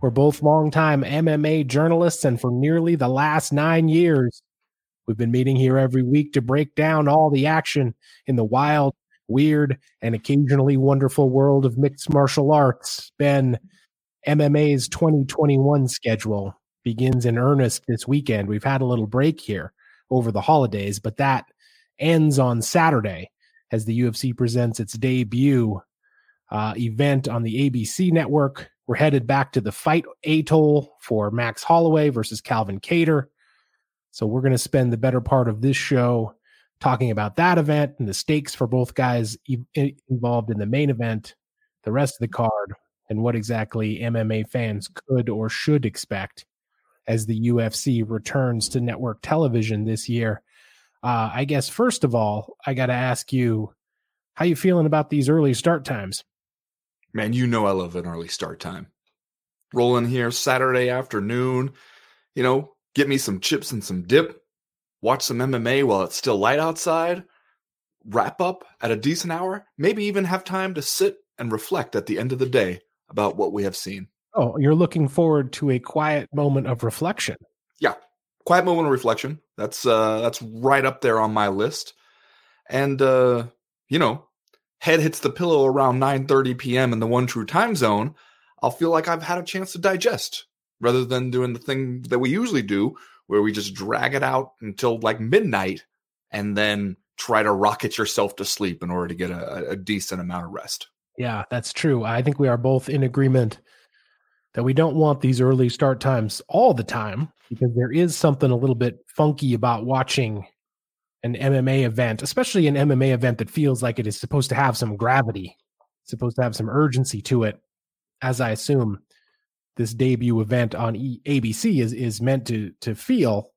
We're both longtime MMA journalists, and for nearly the last nine years, we've been meeting here every week to break down all the action in the wild, weird, and occasionally wonderful world of mixed martial arts. Ben, MMA's 2021 schedule begins in earnest this weekend. We've had a little break here over the holidays, but that ends on Saturday as the UFC presents its debut uh, event on the ABC network. We're headed back to the fight atoll for Max Holloway versus Calvin Kattar. So we're going to spend the better part of this show talking about that event and the stakes for both guys involved in the main event, the rest of the card, and what exactly MMA fans could or should expect as the UFC returns to network television this year. Uh, I guess first of all, I got to ask you, how you feeling about these early start times? Man, you know I love an early start time. Roll in here Saturday afternoon, you know, get me some chips and some dip, watch some MMA while it's still light outside, wrap up at a decent hour, maybe even have time to sit and reflect at the end of the day about what we have seen. Oh, you're looking forward to a quiet moment of reflection. Yeah. Quiet moment of reflection. That's uh that's right up there on my list. And uh, you know, head hits the pillow around 9:30 p.m. in the one true time zone, I'll feel like I've had a chance to digest rather than doing the thing that we usually do where we just drag it out until like midnight and then try to rocket yourself to sleep in order to get a, a decent amount of rest. Yeah, that's true. I think we are both in agreement that we don't want these early start times all the time because there is something a little bit funky about watching an MMA event, especially an MMA event that feels like it is supposed to have some gravity, supposed to have some urgency to it, as I assume this debut event on e- ABC is is meant to to feel,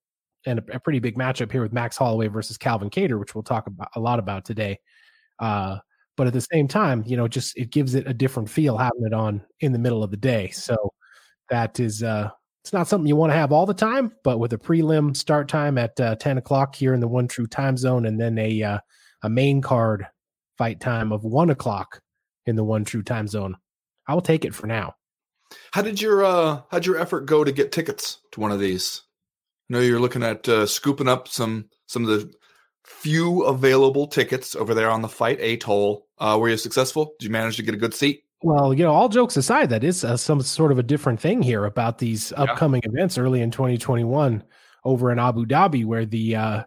and a, a, pretty big matchup here with Max Holloway versus Calvin Kattar, which we'll talk about a lot about today. Uh, but at the same time, you know, just it gives it a different feel having it on in the middle of the day. So that is uh, it's not something you want to have all the time, but with a prelim start time at uh, 10 o'clock here in the one true time zone, and then a uh, a main card fight time of one o'clock in the one true time zone, I will take it for now. How did your uh how'd your effort go to get tickets to one of these? I know you're looking at uh, scooping up some some of the few available tickets over there on the fight atoll. Uh, were you successful? Did you manage to get a good seat? Well, you know, all jokes aside, that is uh, some sort of a different thing here about these yeah. upcoming events early in 2021 over in Abu Dhabi, where the uh,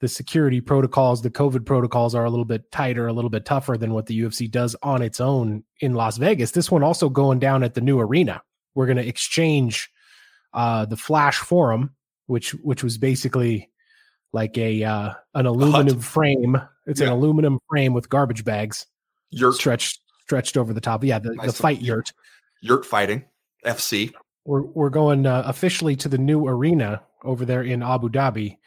the security protocols, the COVID protocols are a little bit tighter, a little bit tougher than what the UFC does on its own in Las Vegas. This one also going down at the new arena. We're going to exchange uh, the Flash Forum, which which was basically like a uh, an aluminum frame. It's yeah. an aluminum frame with garbage bags. Stretched stretched over the top. Yeah, the, nice the fight yurt. Yurt fighting, FC. We're we're going uh, officially to the new arena over there in Abu Dhabi.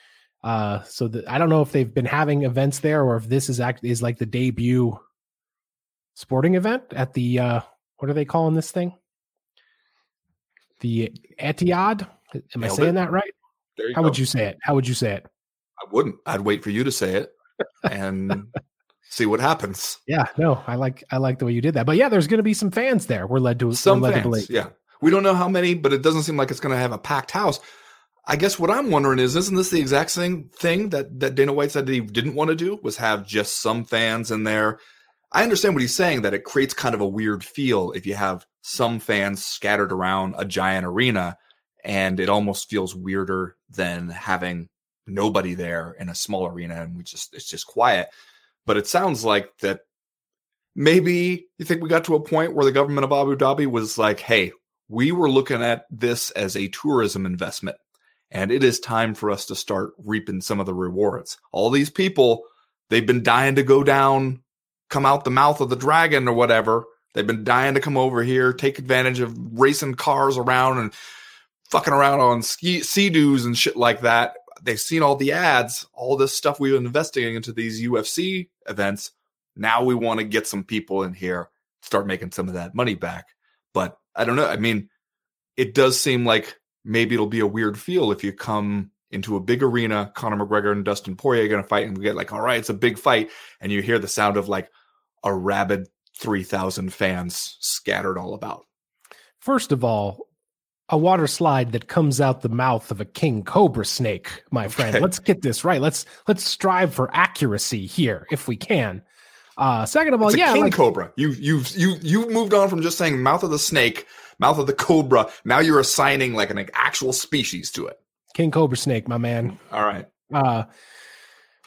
Uh, so the, I don't know if they've been having events there or if this is act is like the debut sporting event at the uh, what are they calling this thing? The Etihad. Am Nailed I saying it. that right? How go. would you say it? How would you say it? I wouldn't. I'd wait for you to say it. And see what happens. Yeah, no, I like I like the way you did that. But yeah, there's going to be some fans there. We're led to some led fans. To believe. Yeah, we don't know how many, but it doesn't seem like it's going to have a packed house. I guess what I'm wondering is, isn't this the exact same thing that that Dana White said that he didn't want to do? Was have just some fans in there. I understand what he's saying that it creates kind of a weird feel if you have some fans scattered around a giant arena, and it almost feels weirder than having nobody there in a small arena and we just it's just quiet. But it sounds like that maybe you think we got to a point where the government of Abu Dhabi was like, hey, we were looking at this as a tourism investment, and it is time for us to start reaping some of the rewards. All these people, they've been dying to go down, come out the mouth of the dragon or whatever. They've been dying to come over here, take advantage of racing cars around and fucking around on ski sea-doos and shit like that. They've seen all the ads, all this stuff we've been investigating into these UFC events. Now we want to get some people in here, start making some of that money back. But I don't know. I mean, it does seem like maybe it'll be a weird feel if you come into a big arena, Conor McGregor and Dustin Poirier are going to fight, and we get like, all right, it's a big fight, and you hear the sound of like a rabid 3,000 fans scattered all about. First of all, a water slide that comes out the mouth of a king cobra snake, my friend. Let's get this right. Let's let's strive for accuracy here if we can. Uh, second of all, yeah, king like, cobra. You you you you moved on from just saying mouth of the snake, mouth of the cobra. Now you're assigning like an actual species to it. King cobra snake, my man. All right. Uh,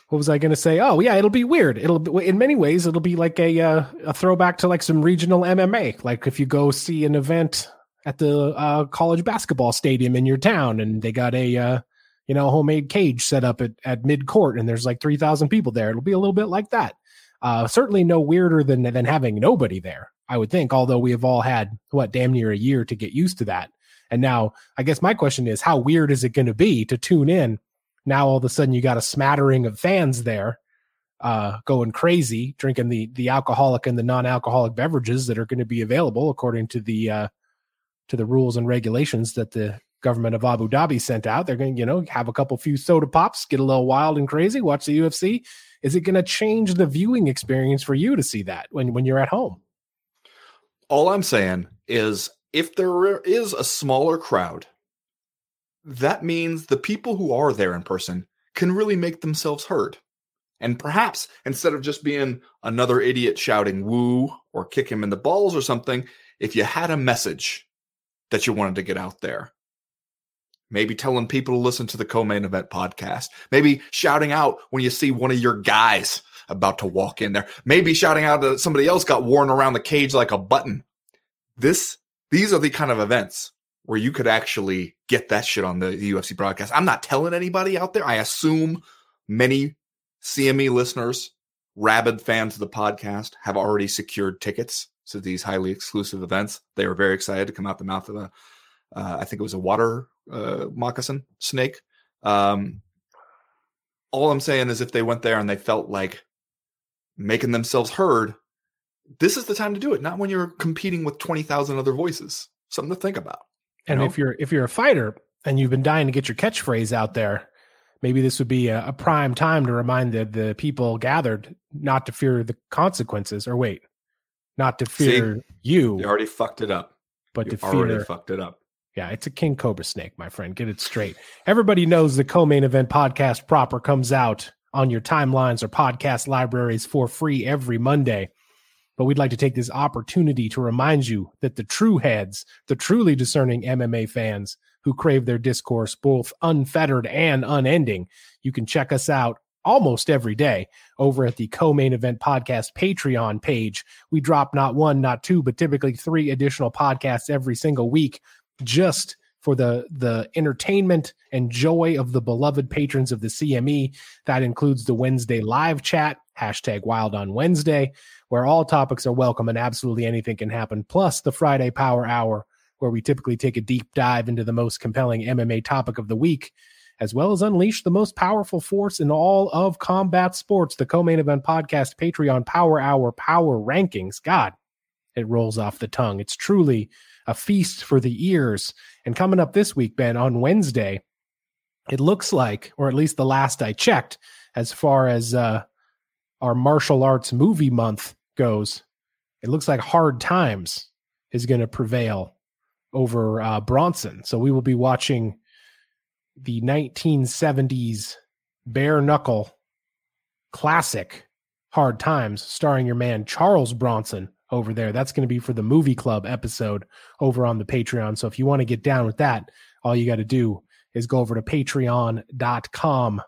what was I going to say? Oh yeah, it'll be weird. It'll be, in many ways it'll be like a uh, a throwback to like some regional MMA. Like if you go see an event at the uh, college basketball stadium in your town, and they got a uh, you know homemade cage set up at at mid court, and there's like three thousand people there. It'll be a little bit like that. Uh, certainly no weirder than than having nobody there. I would think, although we have all had what damn near a year to get used to that. And now, I guess my question is, how weird is it going to be to tune in? Now all of a sudden you got a smattering of fans there, uh, going crazy, drinking the the alcoholic and the non-alcoholic beverages that are going to be available according to the uh, to the rules and regulations that the government of Abu Dhabi sent out. They're going to, you know, have a couple few soda pops, get a little wild and crazy, watch the UFC, is it going to change the viewing experience for you to see that when when you're at home? All I'm saying is if there is a smaller crowd, that means the people who are there in person can really make themselves heard. And perhaps instead of just being another idiot shouting woo or kick him in the balls or something, if you had a message that you wanted to get out there, maybe telling people to listen to the co-main event podcast, maybe shouting out when you see one of your guys about to walk in there, maybe shouting out that somebody else got worn around the cage like a button. This, these are the kind of events where you could actually get that shit on the UFC broadcast. I'm not telling anybody out there. I assume many CME listeners, rabid fans of the podcast, have already secured tickets to these highly exclusive events. They were very excited to come out the mouth of a, uh, I think it was a water uh, moccasin snake. Um, all I'm saying is if they went there and they felt like making themselves heard, this is the time to do it. Not when you're competing with twenty thousand other voices. Something to think about. And know? if you're if you're a fighter and you've been dying to get your catchphrase out there, maybe this would be a, a prime time to remind the the people gathered not to fear the consequences. Or wait, not to fear See, you. You already fucked it up. But to fear you to already fear fucked it up. Yeah, it's a king cobra snake, my friend. Get it straight. Everybody knows the co-main event podcast proper comes out on your timelines or podcast libraries for free every Monday. But we'd like to take this opportunity to remind you that the true heads, the truly discerning MMA fans who crave their discourse both unfettered and unending, you can check us out almost every day over at the co-main event podcast patreon page we drop not one not two but typically three additional podcasts every single week just for the the entertainment and joy of the beloved patrons of the CME. That includes the Wednesday live chat, hashtag wild on Wednesday, where all topics are welcome and absolutely anything can happen, plus the Friday Power Hour, where we typically take a deep dive into the most compelling MMA topic of the week, as well as unleash the most powerful force in all of combat sports, the co-main event podcast, Patreon Power Hour Power Rankings. God, it rolls off the tongue. It's truly a feast for the ears. And coming up this week, Ben, on Wednesday, it looks like, or at least the last I checked, as far as uh, our martial arts movie month goes, it looks like Hard Times is going to prevail over uh, Bronson. So we will be watching the 1970s bare knuckle classic Hard Times, starring your man Charles Bronson over there. That's going to be for the movie club episode over on the Patreon. So if you want to get down with that, all you got to do is go over to patreon.com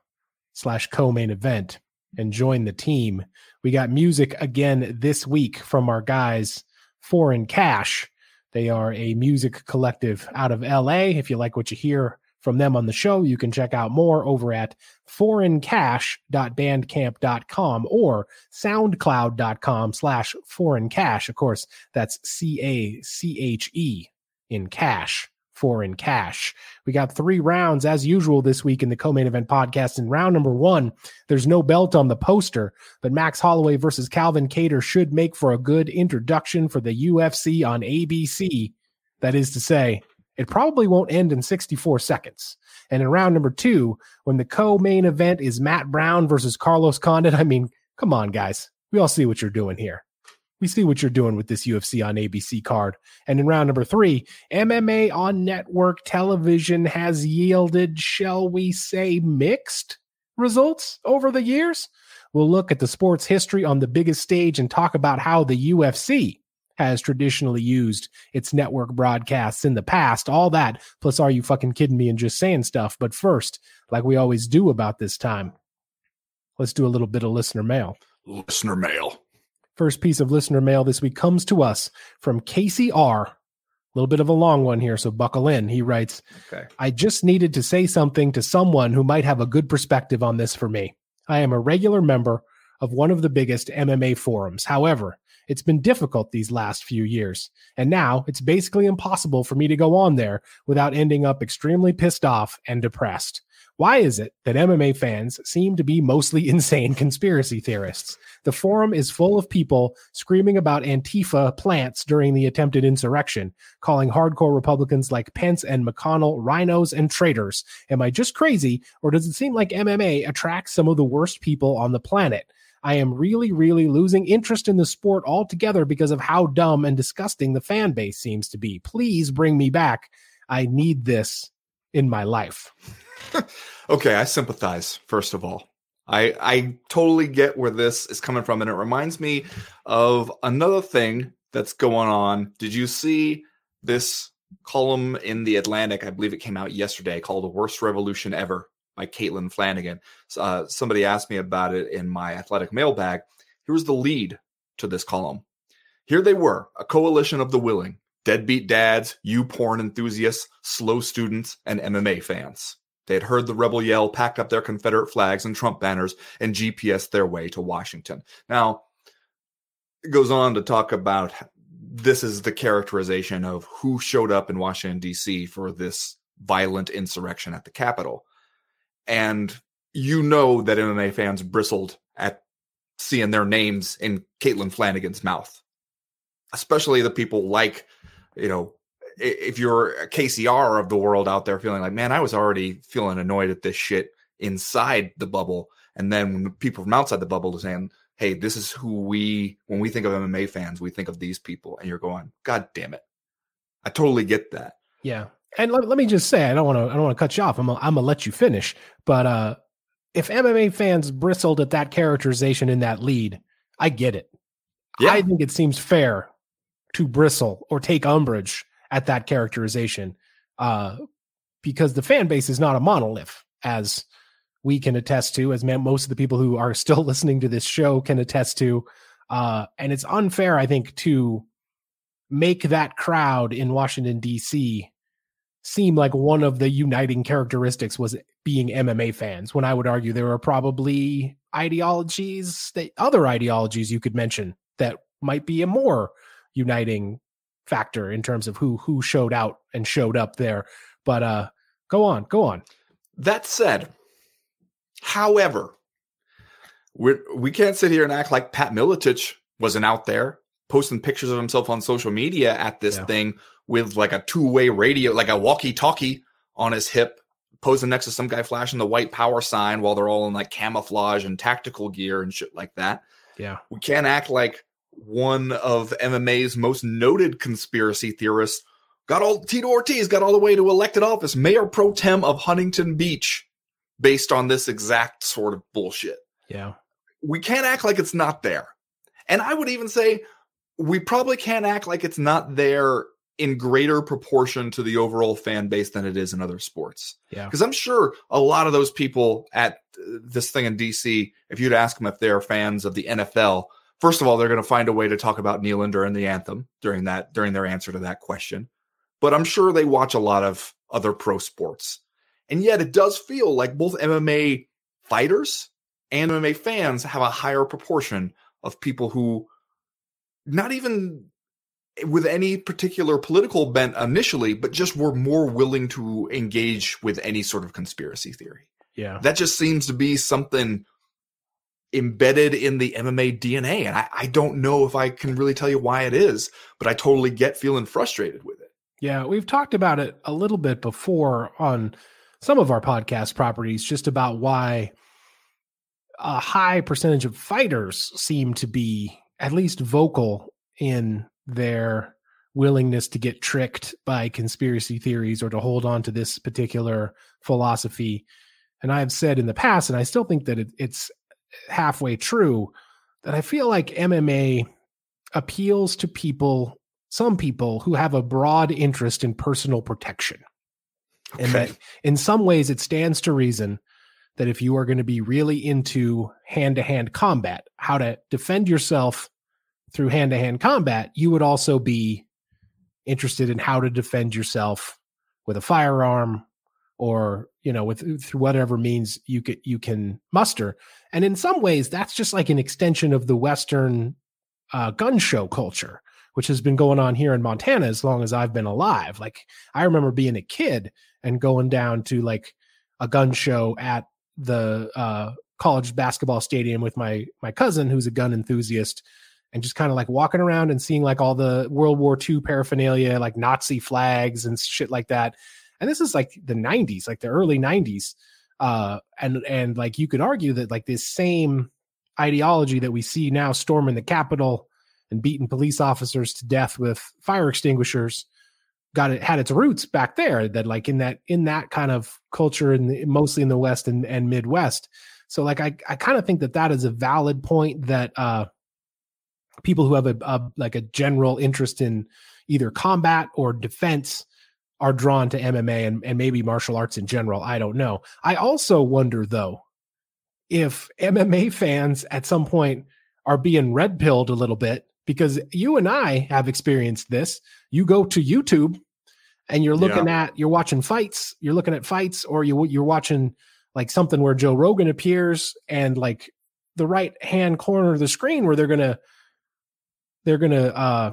slash co-main event and join the team. We got music again this week from our guys Foreign Cache. They are a music collective out of LA. If you like what you hear from them on the show. You can check out more over at foreigncache.bandcamp.com or soundcloud.com slash foreigncache. Of course, that's C A C H E in cash, for in cash. We got three rounds as usual this week in the co-main event podcast. In round number one, there's no belt on the poster, but Max Holloway versus Calvin Kattar should make for a good introduction for the UFC on ABC. That is to say, it probably won't end in 64 seconds. And in round number two, when the co-main event is Matt Brown versus Carlos Condit, I mean, come on, guys. We all see what you're doing here. We see what you're doing with this UFC on ABC card. And in round number three, MMA on network television has yielded, shall we say, mixed results over the years. We'll look at the sports history on the biggest stage and talk about how the UFC has traditionally used its network broadcasts in the past. All that, plus, are you fucking kidding me and just saying stuff? But first, like we always do about this time, let's do a little bit of listener mail. Listener mail. First piece of listener mail this week comes to us from Casey R. A little bit of a long one here, so buckle in. He writes, Okay. I just needed to say something to someone who might have a good perspective on this for me. I am a regular member of one of the biggest MMA forums. However, it's been difficult these last few years, and now it's basically impossible for me to go on there without ending up extremely pissed off and depressed. Why is it that MMA fans seem to be mostly insane conspiracy theorists? The forum is full of people screaming about Antifa plants during the attempted insurrection, calling hardcore Republicans like Pence and McConnell RINOs and traitors. Am I just crazy, or does it seem like MMA attracts some of the worst people on the planet? I am really, really losing interest in the sport altogether because of how dumb and disgusting the fan base seems to be. Please bring me back. I need this in my life. okay, I sympathize, first of all. I I totally get where this is coming from, and it reminds me of another thing that's going on. Did you see this column in the Atlantic? I believe it came out yesterday called "The Worst Revolution Ever" by Caitlin Flanagan. Uh, somebody asked me about it in my athletic mailbag. Here's the lead to this column. Here they were, a coalition of the willing, deadbeat dads, you porn enthusiasts, slow students, and MMA fans. They had heard the rebel yell, packed up their Confederate flags and Trump banners, and GPS their way to Washington. Now, it goes on to talk about this is the characterization of who showed up in Washington, D.C. for this violent insurrection at the Capitol. And you know that MMA fans bristled at seeing their names in Caitlin Flanagan's mouth, especially the people like, you know, if you're a KCR of the world out there feeling like, man, I was already feeling annoyed at this shit inside the bubble. And then when people from outside the bubble are saying, hey, this is who we, when we think of MMA fans, we think of these people. And you're going, God damn it. I totally get that. Yeah. And let, let me just say, I don't want to, I don't want to cut you off. I'm gonna, I'm gonna let you finish. But uh, if MMA fans bristled at that characterization in that lead, I get it. Yeah. I think it seems fair to bristle or take umbrage at that characterization uh, because the fan base is not a monolith, as we can attest to, as most of the people who are still listening to this show can attest to. Uh, and it's unfair, I think, to make that crowd in Washington, D.C. seem like one of the uniting characteristics was being MMA fans, when I would argue there are probably ideologies that other ideologies you could mention that might be a more uniting factor in terms of who who showed out and showed up there. But uh go on, go on. That said, however, we we can't sit here and act like Pat Miletich wasn't out there posting pictures of himself on social media at this Yeah. thing with like a two way radio, like a walkie talkie on his hip, posing next to some guy flashing the white power sign while they're all in like camouflage and tactical gear and shit like that. Yeah. We can't act like one of MMA's most noted conspiracy theorists got all Tito Ortiz got all the way to elected office, mayor pro tem of Huntington Beach, based on this exact sort of bullshit. Yeah. We can't act like it's not there. And I would even say we probably can't act like it's not there in greater proportion to the overall fan base than it is in other sports. Yeah. Because I'm sure a lot of those people at uh, this thing in DC, if you'd ask them if they're fans of the NFL, first of all, they're going to find a way to talk about Nealon during the anthem during that during their answer to that question. But I'm sure they watch a lot of other pro sports, and yet it does feel like both MMA fighters and MMA fans have a higher proportion of people who not even with any particular political bent initially, but just were more willing to engage with any sort of conspiracy theory. Yeah. That just seems to be something embedded in the MMA DNA. And I, I don't know if I can really tell you why it is, but I totally get feeling frustrated with it. Yeah, we've talked about it a little bit before on some of our podcast properties, just about why a high percentage of fighters seem to be at least vocal in their willingness to get tricked by conspiracy theories or to hold on to this particular philosophy. And I've said in the past, and I still think that it, it's halfway true, that I feel like MMA appeals to people, some people who have a broad interest in personal protection. Okay. And that in some ways it stands to reason that if you are going to be really into hand to hand combat, how to defend yourself through hand to hand combat, you would also be interested in how to defend yourself with a firearm or you know with through whatever means you can you can muster. And in some ways that's just like an extension of the western uh, gun show culture which has been going on here in montana as long as i've been alive. Like i remember being a kid and going down to like a gun show at the uh, college basketball stadium with my my cousin who's a gun enthusiast and just kind of like walking around and seeing like all the World War II paraphernalia, like Nazi flags and shit like that. And this is like the 90s, like the early 90s. Uh, and and like you could argue that like this same ideology that we see now storming the Capitol and beating police officers to death with fire extinguishers got it had its roots back there that like in that in that kind of culture and mostly in the west and, and midwest so like i i kind of think that that is a valid point that uh people who have a, a like a general interest in either combat or defense are drawn to MMA and, and maybe martial arts in general. I don't know. I also wonder though if MMA fans at some point are being red pilled a little bit because you and I have experienced this. You go to YouTube and you're looking yeah. at you're watching fights, you're looking at fights, or you you're watching like something where Joe Rogan appears and like the right hand corner of the screen where they're gonna they're to uh,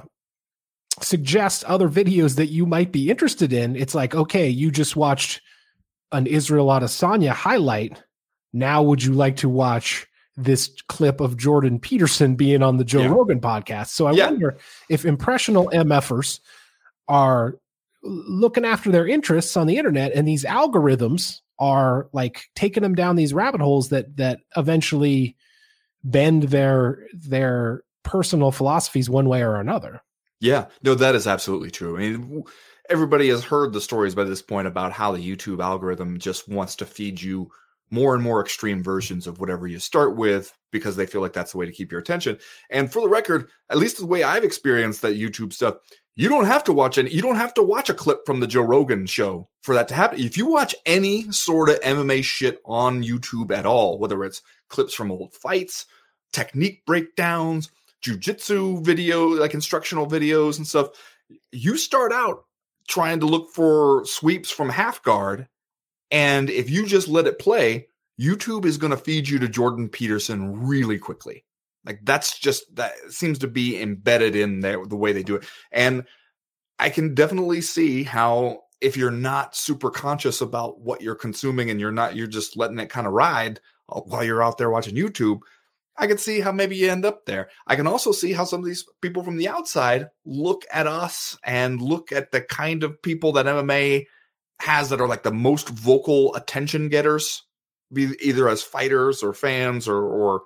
suggest other videos that you might be interested in. It's like, okay, you just watched an Israel Adesanya highlight. Now, would you like to watch this clip of Jordan Peterson being on the Joe yeah. Rogan podcast? So I yeah. wonder if impressional MFers are looking after their interests on the internet and these algorithms are like taking them down these rabbit holes that that eventually bend their their personal philosophies one way or another. Yeah, no, that is absolutely true. I mean, everybody has heard the stories by this point about how the YouTube algorithm just wants to feed you more and more extreme versions of whatever you start with because they feel like that's the way to keep your attention. And for the record, at least the way I've experienced that YouTube stuff, you don't have to watch any you don't have to watch a clip from the Joe Rogan show for that to happen. If you watch any sort of MMA shit on YouTube at all, whether it's clips from old fights, technique breakdowns, jujitsu video, like instructional videos and stuff, you start out trying to look for sweeps from half guard. And if you just let it play, YouTube is going to feed you to Jordan Peterson really quickly. Like that's just that seems to be embedded in there the way they do it. And I can definitely see how if you're not super conscious about what you're consuming and you're not you're just letting it kind of ride uh, while you're out there watching YouTube, I can see how maybe you end up there. I can also see how some of these people from the outside look at us and look at the kind of people that MMA has that are like the most vocal attention getters, be either as fighters or fans or or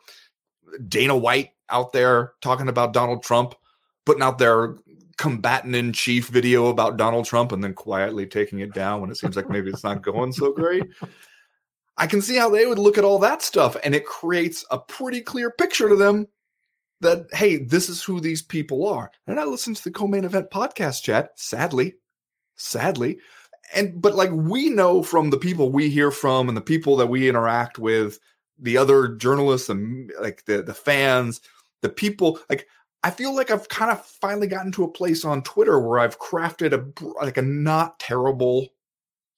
Dana White out there talking about Donald Trump, putting out their combatant in chief video about Donald Trump and then quietly taking it down when it seems like maybe it's not going so great. I can see how they would look at all that stuff and it creates a pretty clear picture to them that, hey, this is who these people are. And I listen to the co main event podcast chat, sadly, sadly. And, but like we know from the people we hear from and the people that we interact with, the other journalists and like the, the fans, the people, like, I feel like I've kind of finally gotten to a place on Twitter where I've crafted a like a not terrible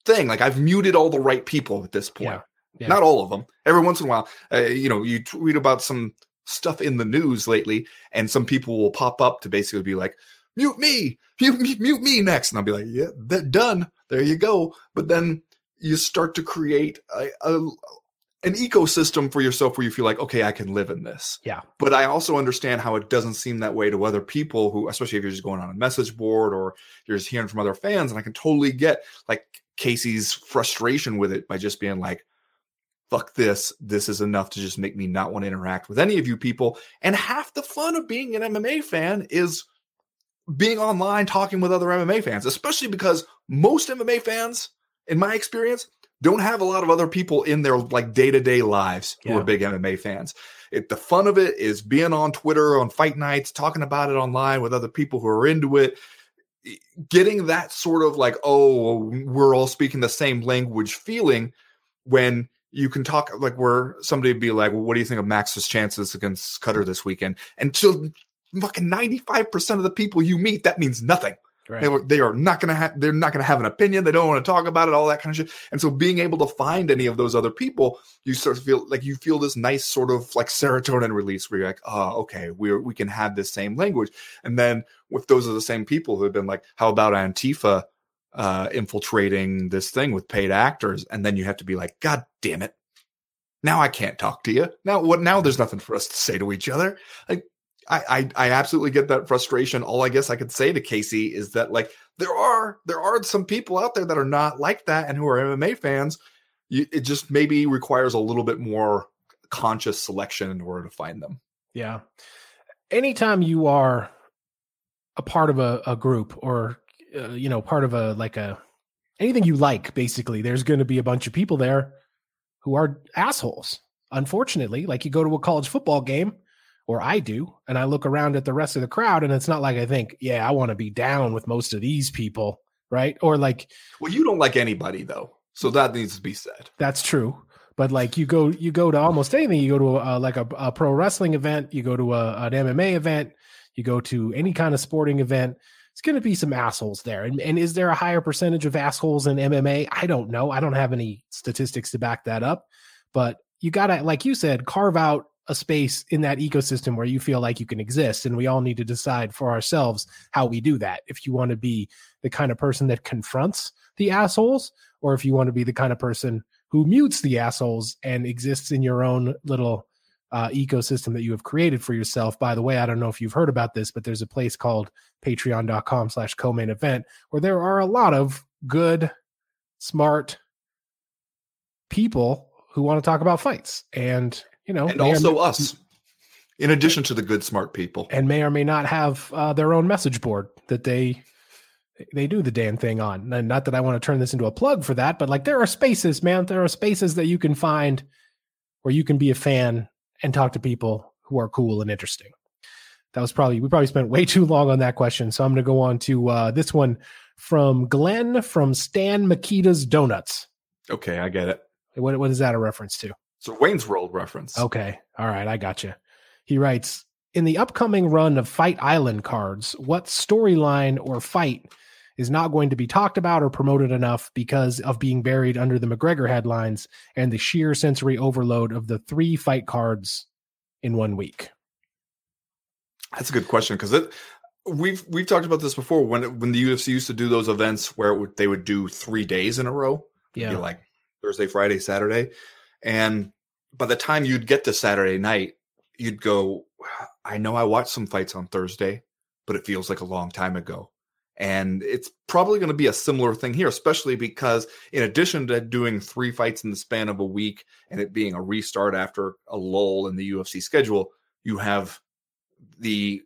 thing. Like I've muted all the right people at this point. Yeah. Yeah. Not all of them. Every once in a while, uh, you know, you tweet about some stuff in the news lately, and some people will pop up to basically be like, mute me, mute, mute me next. And I'll be like, yeah, that done. There you go. But then you start to create a, a an ecosystem for yourself where you feel like, okay, I can live in this. Yeah. But I also understand how it doesn't seem that way to other people who, especially if you're just going on a message board or you're just hearing from other fans. And I can totally get like Casey's frustration with it by just being like, fuck this. This is enough to just make me not want to interact with any of you people. And half the fun of being an MMA fan is being online talking with other MMA fans, especially because most MMA fans, in my experience, don't have a lot of other people in their like day to day lives who Yeah. are big MMA fans. It, the fun of it is being on Twitter on fight nights, talking about it online with other people who are into it, getting that sort of like, oh, we're all speaking the same language feeling when you can talk like where somebody would be like, well, what do you think of Max's chances against Kattar this weekend? And to fucking 95% of the people you meet, that means nothing. Right. They, were- they are not going to have, they're not going to have an opinion. They don't want to talk about it, all that kind of shit. And so being able to find any of those other people, you start to feel like you feel this nice sort of like serotonin release where you're like, oh, okay, we're, we can have this same language. And then with those are the same people who have been like, how about Antifa uh, infiltrating this thing with paid actors? And then you have to be like, God damn it. Now I can't talk to you. Now what? Now there's nothing for us to say to each other. Like I, I I absolutely get that frustration. All I guess I could say to Casey is that like there are there are some people out there that are not like that and who are MMA fans. You, it just maybe requires a little bit more conscious selection in order to find them. Yeah. Anytime you are a part of a, a group or, uh, you know, part of a, like a, anything you like, basically, there's going to be a bunch of people there who are assholes. Unfortunately, like you go to a college football game, or I do, and I look around at the rest of the crowd, and it's not like I think, yeah, I want to be down with most of these people, right? Or like, Well, you don't like anybody though, so that needs to be said. That's true. But like you go, you go to almost anything. You go to a, like a, a pro wrestling event. You go to a, an MMA event. You go to any kind of sporting event. It's going to be some assholes there. And, and is there a higher percentage of assholes in MMA? I don't know. I don't have any statistics to back that up. But you got to, like you said, carve out a space in that ecosystem where you feel like you can exist. And we all need to decide for ourselves how we do that. If you want to be the kind of person that confronts the assholes, or if you want to be the kind of person who mutes the assholes and exists in your own little uh, ecosystem that you have created for yourself. By the way, I don't know if you've heard about this, but there's a place called patreon.com slash co-main event where there are a lot of good, smart people who want to talk about fights. And, you know, And also may- us, in addition to the good, smart people. and may or may not have uh, their own message board that they they do the damn thing on. And not that I want to turn this into a plug for that, but like there are spaces, man. There are spaces that you can find where you can be a fan and talk to people who are cool and interesting. That was probably we probably spent way too long on that question, so I'm going to go on to uh, this one from Glenn from Stan Mikita's Donuts. Okay, I get it. What what is that a reference to? It's a Wayne's World reference. Okay. All right. I got you. He writes In the upcoming run of Fight Island cards, what storyline or fight is not going to be talked about or promoted enough because of being buried under the McGregor headlines and the sheer sensory overload of the three fight cards in one week? That's a good question because it we've we've talked about this before when when the UFC used to do those events where it would, they would do three days in a row. Yeah. like Thursday, Friday, Saturday, and by the time you'd get to Saturday night, you'd go. I know I watched some fights on Thursday, but it feels like a long time ago. And it's probably going to be a similar thing here, especially because in addition to doing three fights in the span of a week and it being a restart after a lull in the UFC schedule, you have the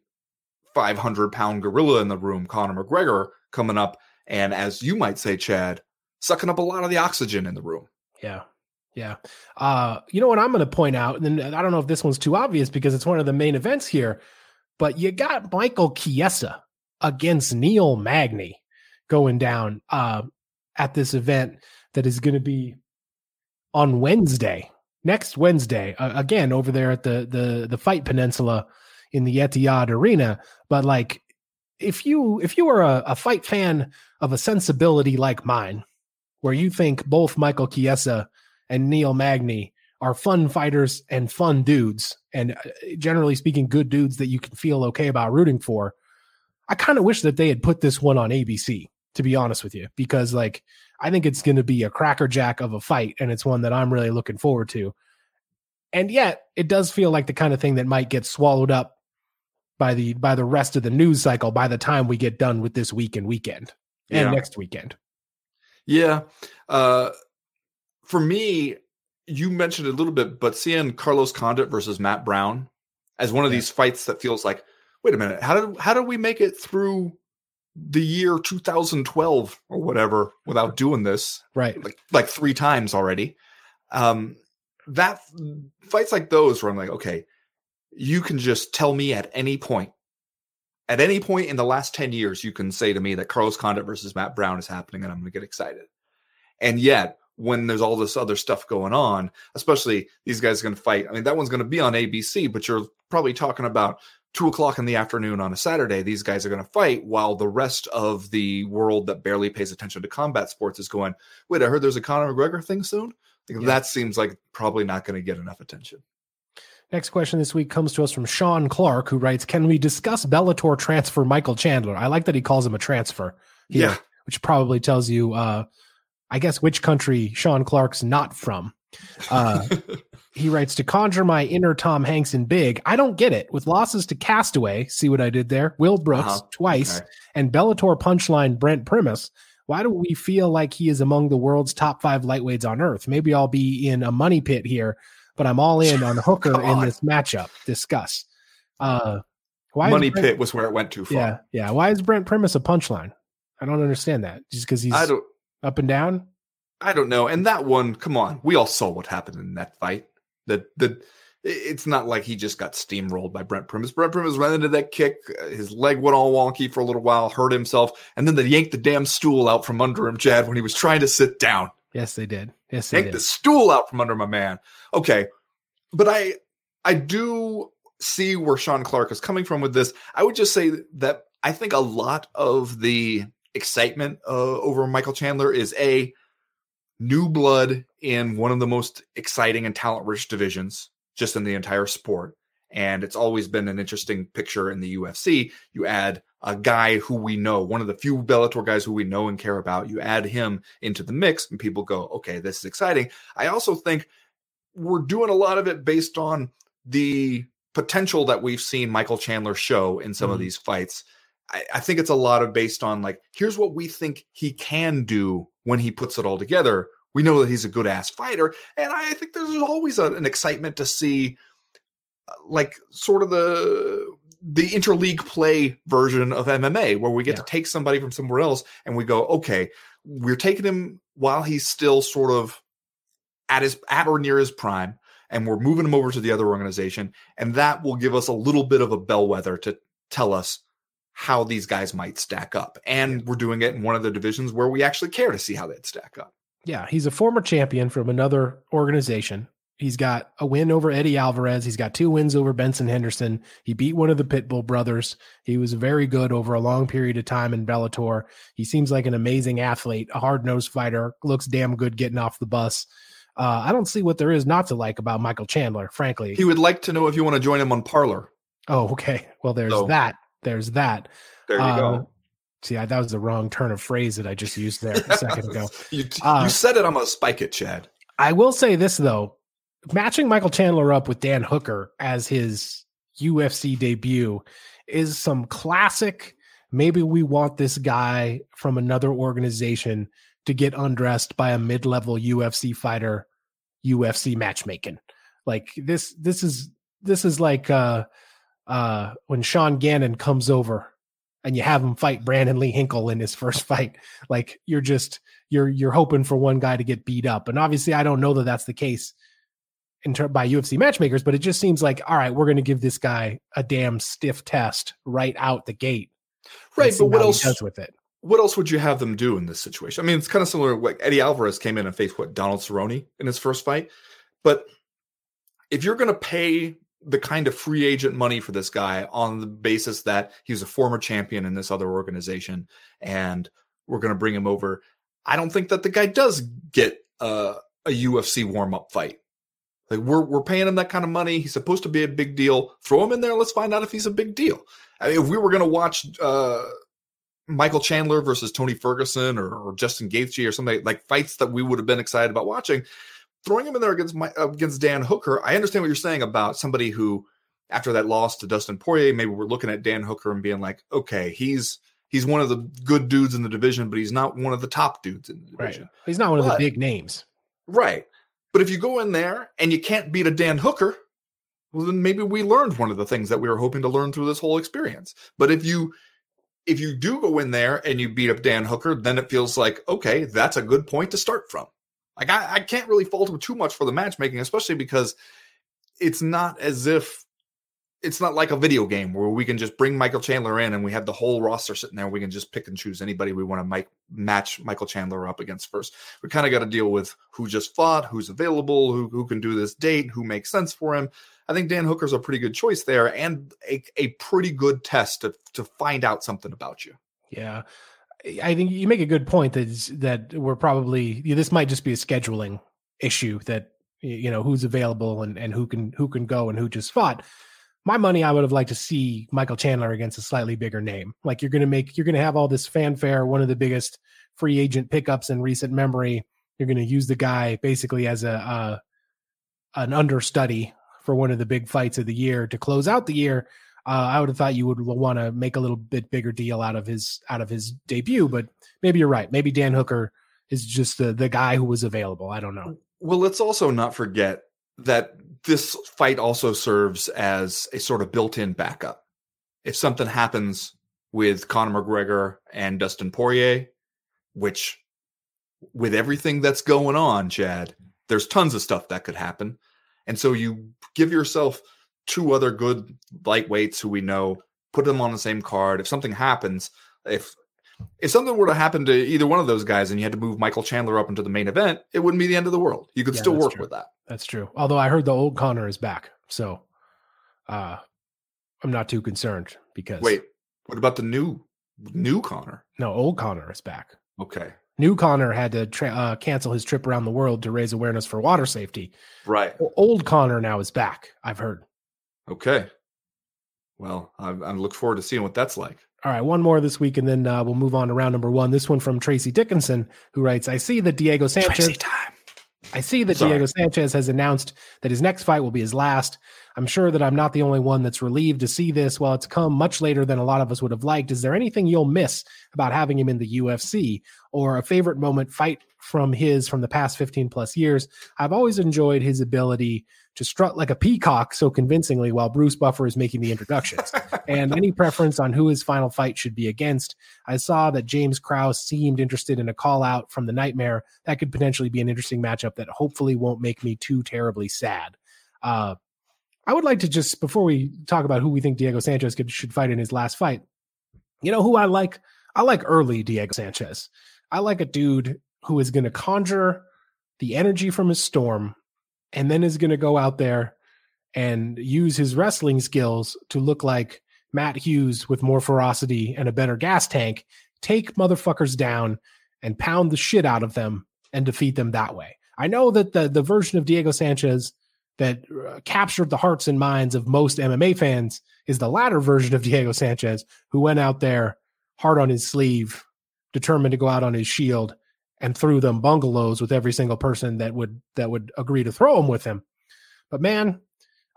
500 pound gorilla in the room, Conor McGregor, coming up. And as you might say, Chad, sucking up a lot of the oxygen in the room. Yeah. Yeah. Uh, you know what I'm going to point out, and I don't know if this one's too obvious because it's one of the main events here, but you got Michael Chiesa against Neil Magny going down uh, at this event that is going to be on Wednesday, next Wednesday, uh, again over there at the the the Fight Peninsula in the Etihad Arena. But like, if you if you are a, a fight fan of a sensibility like mine, where you think both Michael Chiesa and Neil Magny are fun fighters and fun dudes, and uh, generally speaking, good dudes that you can feel okay about rooting for. I kind of wish that they had put this one on ABC, to be honest with you, because like I think it's going to be a crackerjack of a fight, and it's one that I'm really looking forward to. And yet, it does feel like the kind of thing that might get swallowed up by the by the rest of the news cycle by the time we get done with this week and weekend and Yeah. next weekend. Yeah. Uh, for me, you mentioned a little bit, but seeing Carlos Condit versus Matt Brown as one of Yeah. these fights that feels like, wait a minute, how did how did we make it through the year 2012 or whatever without doing this Right. like like three times already? Um, that fights like those where I'm like, okay, you can just tell me at any point. At any point in the last 10 years, you can say to me that Carlos Condit versus Matt Brown is happening and I'm going to get excited. And yet, when there's all this other stuff going on, especially these guys are going to fight. I mean, that one's going to be on ABC, but you're probably talking about two o'clock in the afternoon on a Saturday. These guys are going to fight while the rest of the world that barely pays attention to combat sports is going, wait, I heard there's a Conor McGregor thing soon. Like, Yeah. That seems like probably not going to get enough attention. Next question this week comes to us from Sean Clark, who writes, "Can we discuss Bellator transfer Michael Chandler? I like that he calls him a transfer, here, Yeah. which probably tells you, uh, I guess, which country Sean Clark's not from." Uh, he writes to conjure my inner Tom Hanks in big. I don't get it. With losses to Castaway, see what I did there? Will Brooks Uh-huh. twice and Bellator punchline Brent Primus. Why do we feel like he is among the world's top five lightweights on earth? Maybe I'll be in a money pit here, but I'm all in on Hooker in this matchup. Discuss. Uh, why Money Brent- pit was where it went too far. Yeah, yeah. Why is Brent Primus a punchline? I don't understand that. Just because he's I don't. Up and down. I don't know. And that one, come on, we all saw what happened in that fight. That the it's not like he just got steamrolled by Brent Primus. Brent Primus ran into that kick, uh, his leg went all wonky for a little while, hurt himself, and then they yanked the damn stool out from under him, Chad, when he was trying to sit down. Yes, they did. Yes, they Yanked did. the stool out from under my man. Okay, but I I do see where Sean Clark is coming from with this. I would just say that I think a lot of the excitement uh, over Michael Chandler is a new blood in one of the most exciting and talent rich divisions just in the entire sport. And it's always been an interesting picture in the UFC. You add a guy who we know, one of the few Bellator guys who we know and care about, you add him into the mix, and people go, okay, this is exciting. I also think we're doing a lot of it based on the potential that we've seen Michael Chandler show in some of Mhm. these fights. I, I think it's a lot of based on like, here's what we think he can do when he puts it all together. We know that he's a good ass fighter, and I think there's always a, an excitement to see, uh, like, sort of the the interleague play version of MMA, where we get Yeah. to take somebody from somewhere else and we go, okay, we're taking him while he's still sort of at his at or near his prime, and we're moving him over to the other organization, and that will give us a little bit of a bellwether to tell us how these guys might stack up. And we're doing it in one of the divisions where we actually care to see how they'd stack up. Yeah, he's a former champion from another organization. He's got a win over Eddie Alvarez. He's got two wins over Benson Henderson. He beat one of the Pitbull brothers. He was very good over a long period of time in Bellator. He seems like an amazing athlete, a hard nosed fighter, looks damn good getting off the bus. Uh, I don't see what there is not to like about Michael Chandler, frankly. He would like to know if you want to join him on Parler. oh, okay. Well, there's So- that. There's that. There you Uh, go. See, I, that was the wrong turn of phrase that I just used there a second ago. you, Uh, you said it. I'm gonna spike it, Chad. I will say this though, matching Michael Chandler up with Dan Hooker as his UFC debut is some classic. Maybe we want this guy from another organization to get undressed by a mid-level UFC fighter, UFC matchmaking. Like this, this is this is like uh uh when Sean Gannon comes over and you have him fight Brandon Lee Hinkle in his first fight. Like you're just you're you're hoping for one guy to get beat up, and obviously I don't know that that's the case in ter- by UFC matchmakers, but it just seems like all right, we're going to give this guy a damn stiff test right out the gate, Right, but what else? does with it? What else would you have them do in this situation? I mean, it's kind of similar. Like Eddie Alvarez came in and faced what Donald Cerrone in his first fight, but if you're going to pay the kind of free agent money for this guy on the basis that he was a former champion in this other organization and we're going to bring him over, I don't think that the guy does get uh, a UFC warm up fight. Like we're we're paying him that kind of money. He's supposed to be a big deal. Throw him in there. Let's find out if he's a big deal. I mean, if we were going to watch uh, Michael Chandler versus Tony Ferguson or, or, Justin Gaethje or something like fights that we would have been excited about watching, throwing him in there against my, against Dan Hooker, I understand what you're saying about somebody who, after that loss to Dustin Poirier, maybe we're looking at Dan Hooker and being like, okay, he's he's one of the good dudes in the division, but he's not one of the top dudes in the division. Right. He's not one but, of the big names. Right. But if you go in there and you can't beat a Dan Hooker, well then maybe we learned one of the things that we were hoping to learn through this whole experience. But if you if you do go in there and you beat up Dan Hooker, then it feels like okay, that's a good point to start from. Like I, I can't really fault him too much for the matchmaking, especially because it's not as if it's not like a video game where we can just bring Michael Chandler in and we have the whole roster sitting there. We can just pick and choose anybody we want to make, match Michael Chandler up against first. We kind of got to deal with who just fought, who's available, who, who can do this date, who makes sense for him. I think Dan Hooker's a pretty good choice there and a, a pretty good test to, to find out something about you. Yeah. I think you make a good point that that we're probably this might just be a scheduling issue that you know who's available and, and who can who can go and who just fought my money, I would have liked to see Michael Chandler against a slightly bigger name. Like you're going to make, you're going to have all this fanfare, one of the biggest free agent pickups in recent memory. You're going to use the guy basically as a, uh, an understudy for one of the big fights of the year to close out the year. Uh, I would have thought you would want to make a little bit bigger deal out of his out of his debut, but maybe you're right. Maybe Dan Hooker is just the the guy who was available. I don't know. Well, let's also not forget that this fight also serves as a sort of built-in backup. If something happens with Conor McGregor and Dustin Poirier, which with everything that's going on, Chad, there's tons of stuff that could happen. And so you give yourself two other good lightweights who we know, put them on the same card. If something happens, if if something were to happen to either one of those guys and you had to move Michael Chandler up into the main event, it wouldn't be the end of the world. You could yeah, still work true. with that. That's true. Although I heard the old Conor is back, so uh, I'm not too concerned because wait, what about the new new Conor? No, old Conor is back. Okay. New Conor had to tra- uh, cancel his trip around the world to raise awareness for water safety. Right. Old Conor now is back. I've heard. Okay. Well, I, I look forward to seeing what that's like. All right, one more this week, and then uh, we'll move on to round number one. This one from Tracy Dickinson, who writes, "I see that Diego Sanchez. I see that Sorry. Diego Sanchez has announced that his next fight will be his last. I'm sure that I'm not the only one that's relieved to see this. While it's come much later than a lot of us would have liked, is there anything you'll miss about having him in the UFC, or a favorite moment fight from his from the past 15 plus years? I've always enjoyed his ability to strut like a peacock so convincingly while Bruce Buffer is making the introductions. and any preference on who his final fight should be against. I saw that James Krause seemed interested in a call out from the Nightmare. That could potentially be an interesting matchup that hopefully won't make me too terribly sad. Uh, I would like to just, before we talk about who we think Diego Sanchez could, should fight in his last fight, you know who I like? I like early Diego Sanchez. I like a dude who is going to conjure the energy from his storm and then is going to go out there and use his wrestling skills to look like Matt Hughes with more ferocity and a better gas tank, take motherfuckers down and pound the shit out of them and defeat them that way. I know that the the version of Diego Sanchez that uh, captured the hearts and minds of most MMA fans is the latter version of Diego Sanchez who went out there hard on his sleeve, determined to go out on his shield and threw them bungalows with every single person that would that would agree to throw them with him. But man,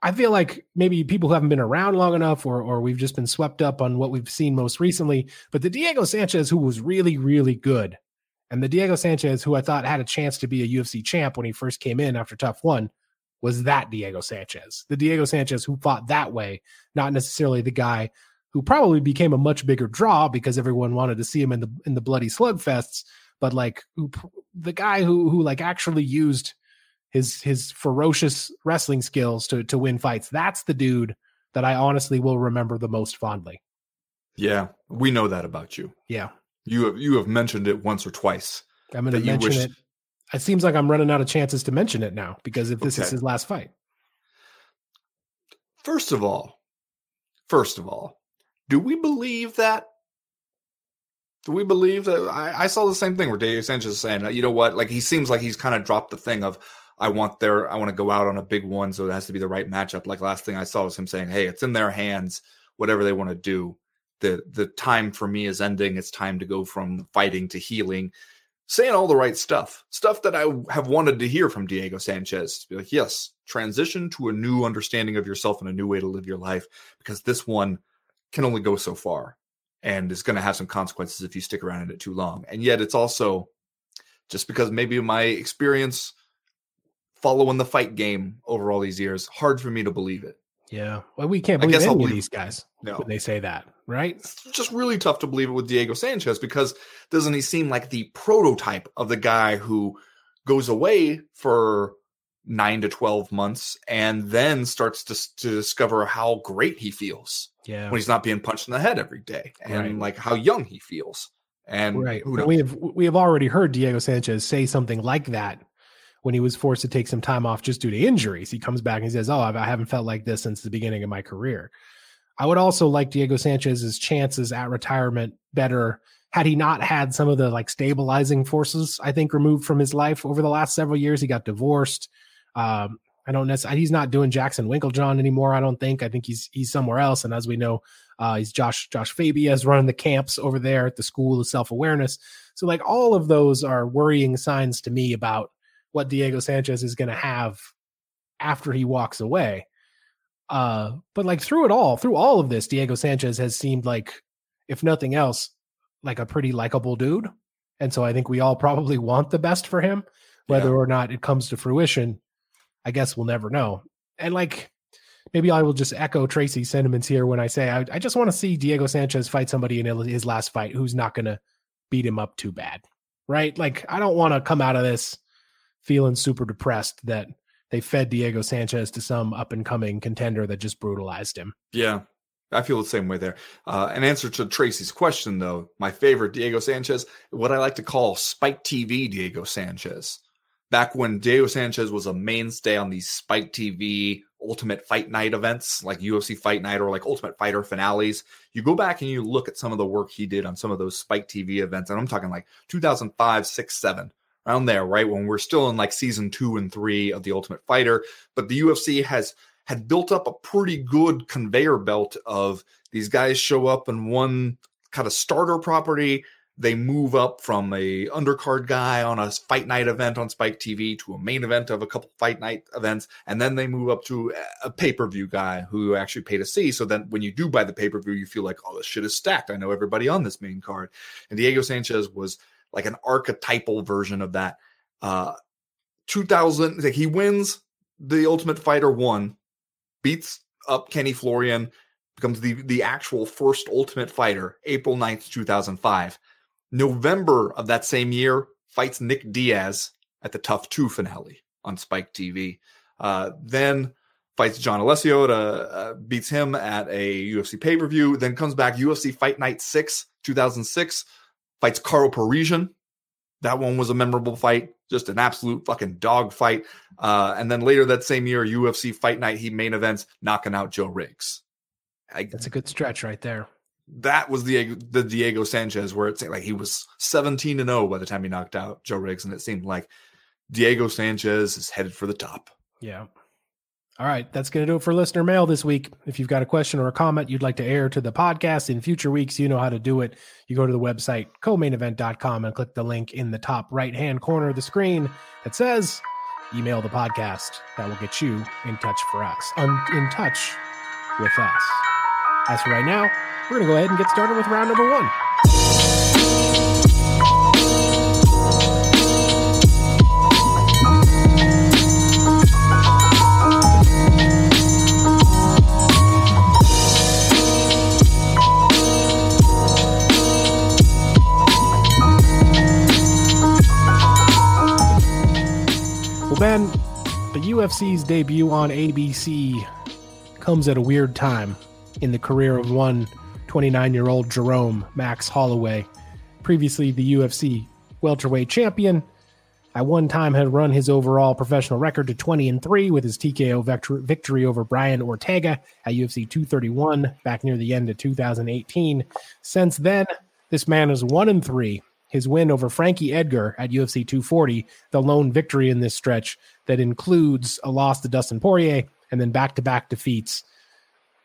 I feel like maybe people who haven't been around long enough, or or we've just been swept up on what we've seen most recently. But the Diego Sanchez who was really really good, and the Diego Sanchez who I thought had a chance to be a UFC champ when he first came in after TUF One, was that Diego Sanchez. The Diego Sanchez who fought that way, not necessarily the guy who probably became a much bigger draw because everyone wanted to see him in the in the bloody slugfests but like who, the guy who who like actually used his his ferocious wrestling skills to to win fights. That's the dude that I honestly will remember the most fondly. Yeah, we know that about you. Yeah, you have you have mentioned it once or twice. I'm going to mention it. It seems like I'm running out of chances to mention it now because if this okay. is his last fight. First of all, first of all, do we believe that do we believe that? I, I saw the same thing where Diego Sanchez is saying, you know what? Like he seems like he's kind of dropped the thing of, I want their, I want to go out on a big one, so it has to be the right matchup. Like last thing I saw was him saying, "Hey, it's in their hands. whatever they want to do. The the time for me is ending. It's time to go from fighting to healing. Saying all the right stuff, stuff that I have wanted to hear from Diego Sanchez. To be like, yes, transition to a new understanding of yourself and a new way to live your life, because this one can only go so far and is going to have some consequences if you stick around in it too long. And yet, it's also just because maybe my experience following the fight game over all these years, hard for me to believe it. Yeah. Well, we can't believe any believe, of these guys no. when they say that, right? It's just really tough to believe it with Diego Sanchez because doesn't he seem like the prototype of the guy who goes away for nine to 12 months and then starts to, to discover how great he feels yeah. when he's not being punched in the head every day and right. like how young he feels. And right. we have we have already heard Diego Sanchez say something like that when he was forced to take some time off just due to injuries. He comes back and he says, "Oh, I haven't felt like this since the beginning of my career." I would also like Diego Sanchez's chances at retirement better had he not had some of the like stabilizing forces I think removed from his life over the last several years. He got divorced. Um, I don't necessarily. He's not doing Jackson Winkeljohn anymore. I don't think. I think he's he's somewhere else. And as we know, uh, he's Josh Josh Fabia running the camps over there at the School of Self Awareness. So like all of those are worrying signs to me about what Diego Sanchez is going to have after he walks away. Uh, but like through it all, through all of this, Diego Sanchez has seemed like, if nothing else, like a pretty likable dude. And so I think we all probably want the best for him, whether yeah. or not it comes to fruition. I guess we'll never know. And like, maybe I will just echo Tracy's sentiments here when I say I, I just want to see Diego Sanchez fight somebody in his last fight who's not going to beat him up too bad, right? Like, I don't want to come out of this feeling super depressed that they fed Diego Sanchez to some up and coming contender that just brutalized him. Yeah, I feel the same way there. Uh, in answer to Tracy's question, though, my favorite Diego Sanchez, what I like to call Spike TV Diego Sanchez. Back when Diego Sanchez was a mainstay on these Spike TV Ultimate Fight Night events, like UFC Fight Night or like Ultimate Fighter finales, you go back and you look at some of the work he did on some of those Spike TV events, and I'm talking like 2005, 6, 7 around there, right? When we're still in like season two and three of The Ultimate Fighter. But the UFC has had built up a pretty good conveyor belt of these guys show up in one kind of starter property. They move up from a undercard guy on a fight night event on Spike TV to a main event of a couple fight night events, and then they move up to a pay per view guy who actually pay to see. So then when you do buy the pay per view, you feel like, oh, this shit is stacked. I know everybody on this main card. And Diego Sanchez was like an archetypal version of that. Uh, 2000, like he wins the Ultimate Fighter one, beats up Kenny Florian, becomes the the actual first Ultimate Fighter, April 9th, 2005. November of that same year, fights Nick Diaz at the TUF 2 finale on Spike TV. Uh, then fights John Alessio to uh, beats him at a UFC pay per view. Then comes back UFC Fight Night 6, 2006 fights Karo Parisyan. That one was a memorable fight, just an absolute fucking dog fight. Uh, and then later that same year, UFC Fight Night, he main events knocking out Joe Riggs. I, That's a good stretch right there. That was the the Diego Sanchez where it's like he was 17 to 0 by the time he knocked out Joe Riggs, and it seemed like Diego Sanchez is headed for the top. Yeah. All right, that's going to do it for listener mail this week. If you've got a question or a comment you'd like to air to the podcast in future weeks, you know how to do it. You go to the website, comainevent.com, and click the link in the top right hand corner of the screen that says email the podcast. That will get you in touch for us, un- in touch with us. As for right now, we're going to go ahead and get started with round number one. Well, Ben, the UFC's debut on ABC comes at a weird time in the career of one 29 year old Jerome Max Holloway, previously the UFC welterweight champion. At one time, had run his overall professional record to 20 and 3 with his TKO victory over Brian Ortega at UFC 231 back near the end of 2018. Since then, this man is 1 and 3 his win over Frankie Edgar at UFC 240, the lone victory in this stretch that includes a loss to Dustin Poirier and then back to back defeats.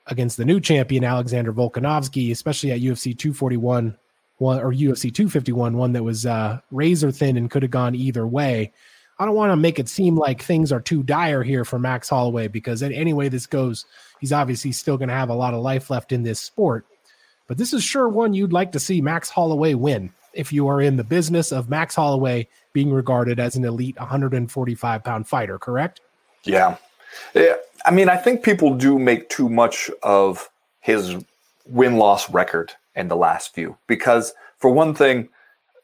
Against the new champion Alexander Volkanovski, especially at UFC 241 one or UFC 251, one that was uh, razor thin and could have gone either way. I don't want to make it seem like things are too dire here for Max Holloway because any way this goes, he's obviously still going to have a lot of life left in this sport. But this is sure one you'd like to see Max Holloway win if you are in the business of Max Holloway being regarded as an elite 145 pound fighter, correct? Yeah. yeah. I mean, I think people do make too much of his win loss record in the last few because, for one thing,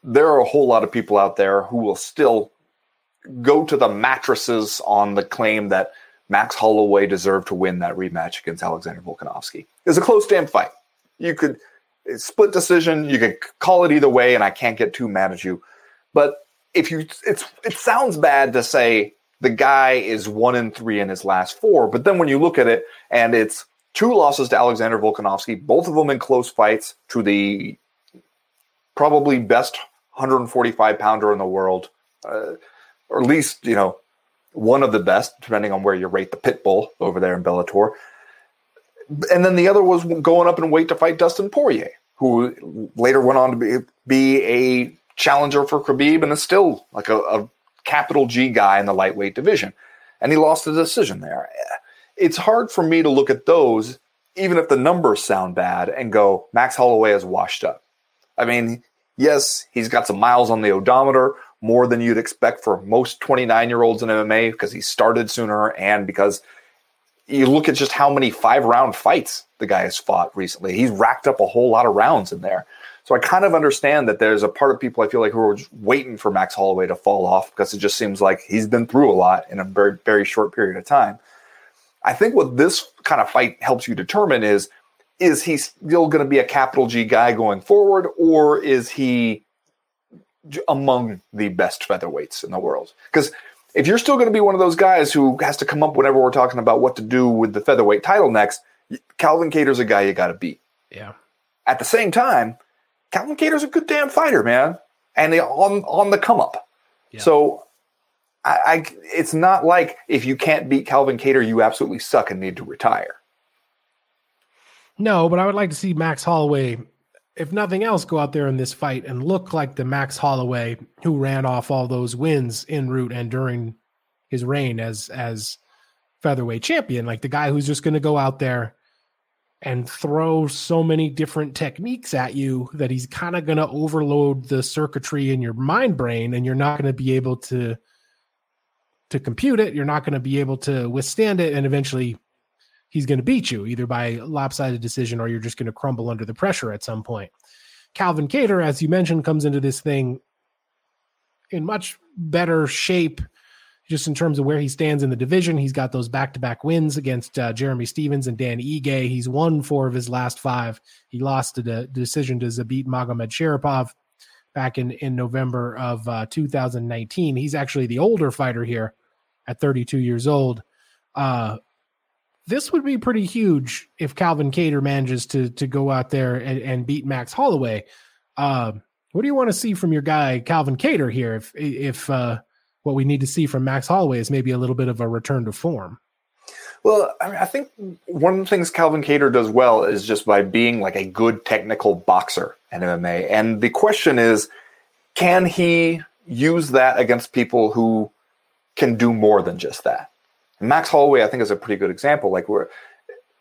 there are a whole lot of people out there who will still go to the mattresses on the claim that Max Holloway deserved to win that rematch against Alexander Volkanovski. It's a close damn fight. You could split decision. You could call it either way, and I can't get too mad at you. But if you, it's it sounds bad to say the guy is one in three in his last four, but then when you look at it, and it's two losses to Alexander Volkanovski, both of them in close fights to the probably best 145 pounder in the world. Uh, or at least you know one of the best, depending on where you rate the pit bull over there in Bellator. And then the other was going up and wait to fight Dustin Poirier, who later went on to be, be a challenger for Khabib and is still like a, a capital G guy in the lightweight division. And he lost the decision there. It's hard for me to look at those, even if the numbers sound bad, and go, Max Holloway is washed up. I mean, yes, he's got some miles on the odometer more than you'd expect for most 29 year olds in MMA because he started sooner and because you look at just how many five round fights the guy has fought recently. He's racked up a whole lot of rounds in there. So I kind of understand that there's a part of people I feel like who are just waiting for Max Holloway to fall off because it just seems like he's been through a lot in a very, very short period of time. I think what this kind of fight helps you determine is is he still going to be a capital G guy going forward, or is he among the best featherweights in the world. Because if you're still going to be one of those guys who has to come up whenever we're talking about what to do with the featherweight title next, Calvin Kattar's a guy you got to beat. Yeah. At the same time, Calvin Kattar's a good damn fighter, man, and on on the come up. Yeah. So, I, I, it's not like if you can't beat Calvin Kattar, you absolutely suck and need to retire. No, but I would like to see Max Holloway if nothing else, go out there in this fight and look like the Max Holloway who ran off all those wins en route and during his reign as as featherweight champion, like the guy who's just going to go out there and throw so many different techniques at you that he's kind of going to overload the circuitry in your mind brain and you're not going to be able to to compute it, you're not going to be able to withstand it and eventually he's going to beat you either by lopsided decision or you're just going to crumble under the pressure at some point. Calvin Kattar, as you mentioned, comes into this thing in much better shape just in terms of where he stands in the division. He's got those back to back wins against uh, Jeremy Stephens and Dan Ige. He's won four of his last five. He lost the, the decision to Zabit Magomedsharipov back in, in November of uh, 2019. He's actually the older fighter here at 32 years old. Uh, this would be pretty huge if Calvin Kattar manages to to go out there and, and beat Max Holloway. Uh, what do you want to see from your guy Calvin Kattar here? If if uh, what we need to see from Max Holloway is maybe a little bit of a return to form. Well, I, mean, I think one of the things Calvin Kattar does well is just by being like a good technical boxer in MMA. And the question is, can he use that against people who can do more than just that? Max Holloway, I think, is a pretty good example. Like where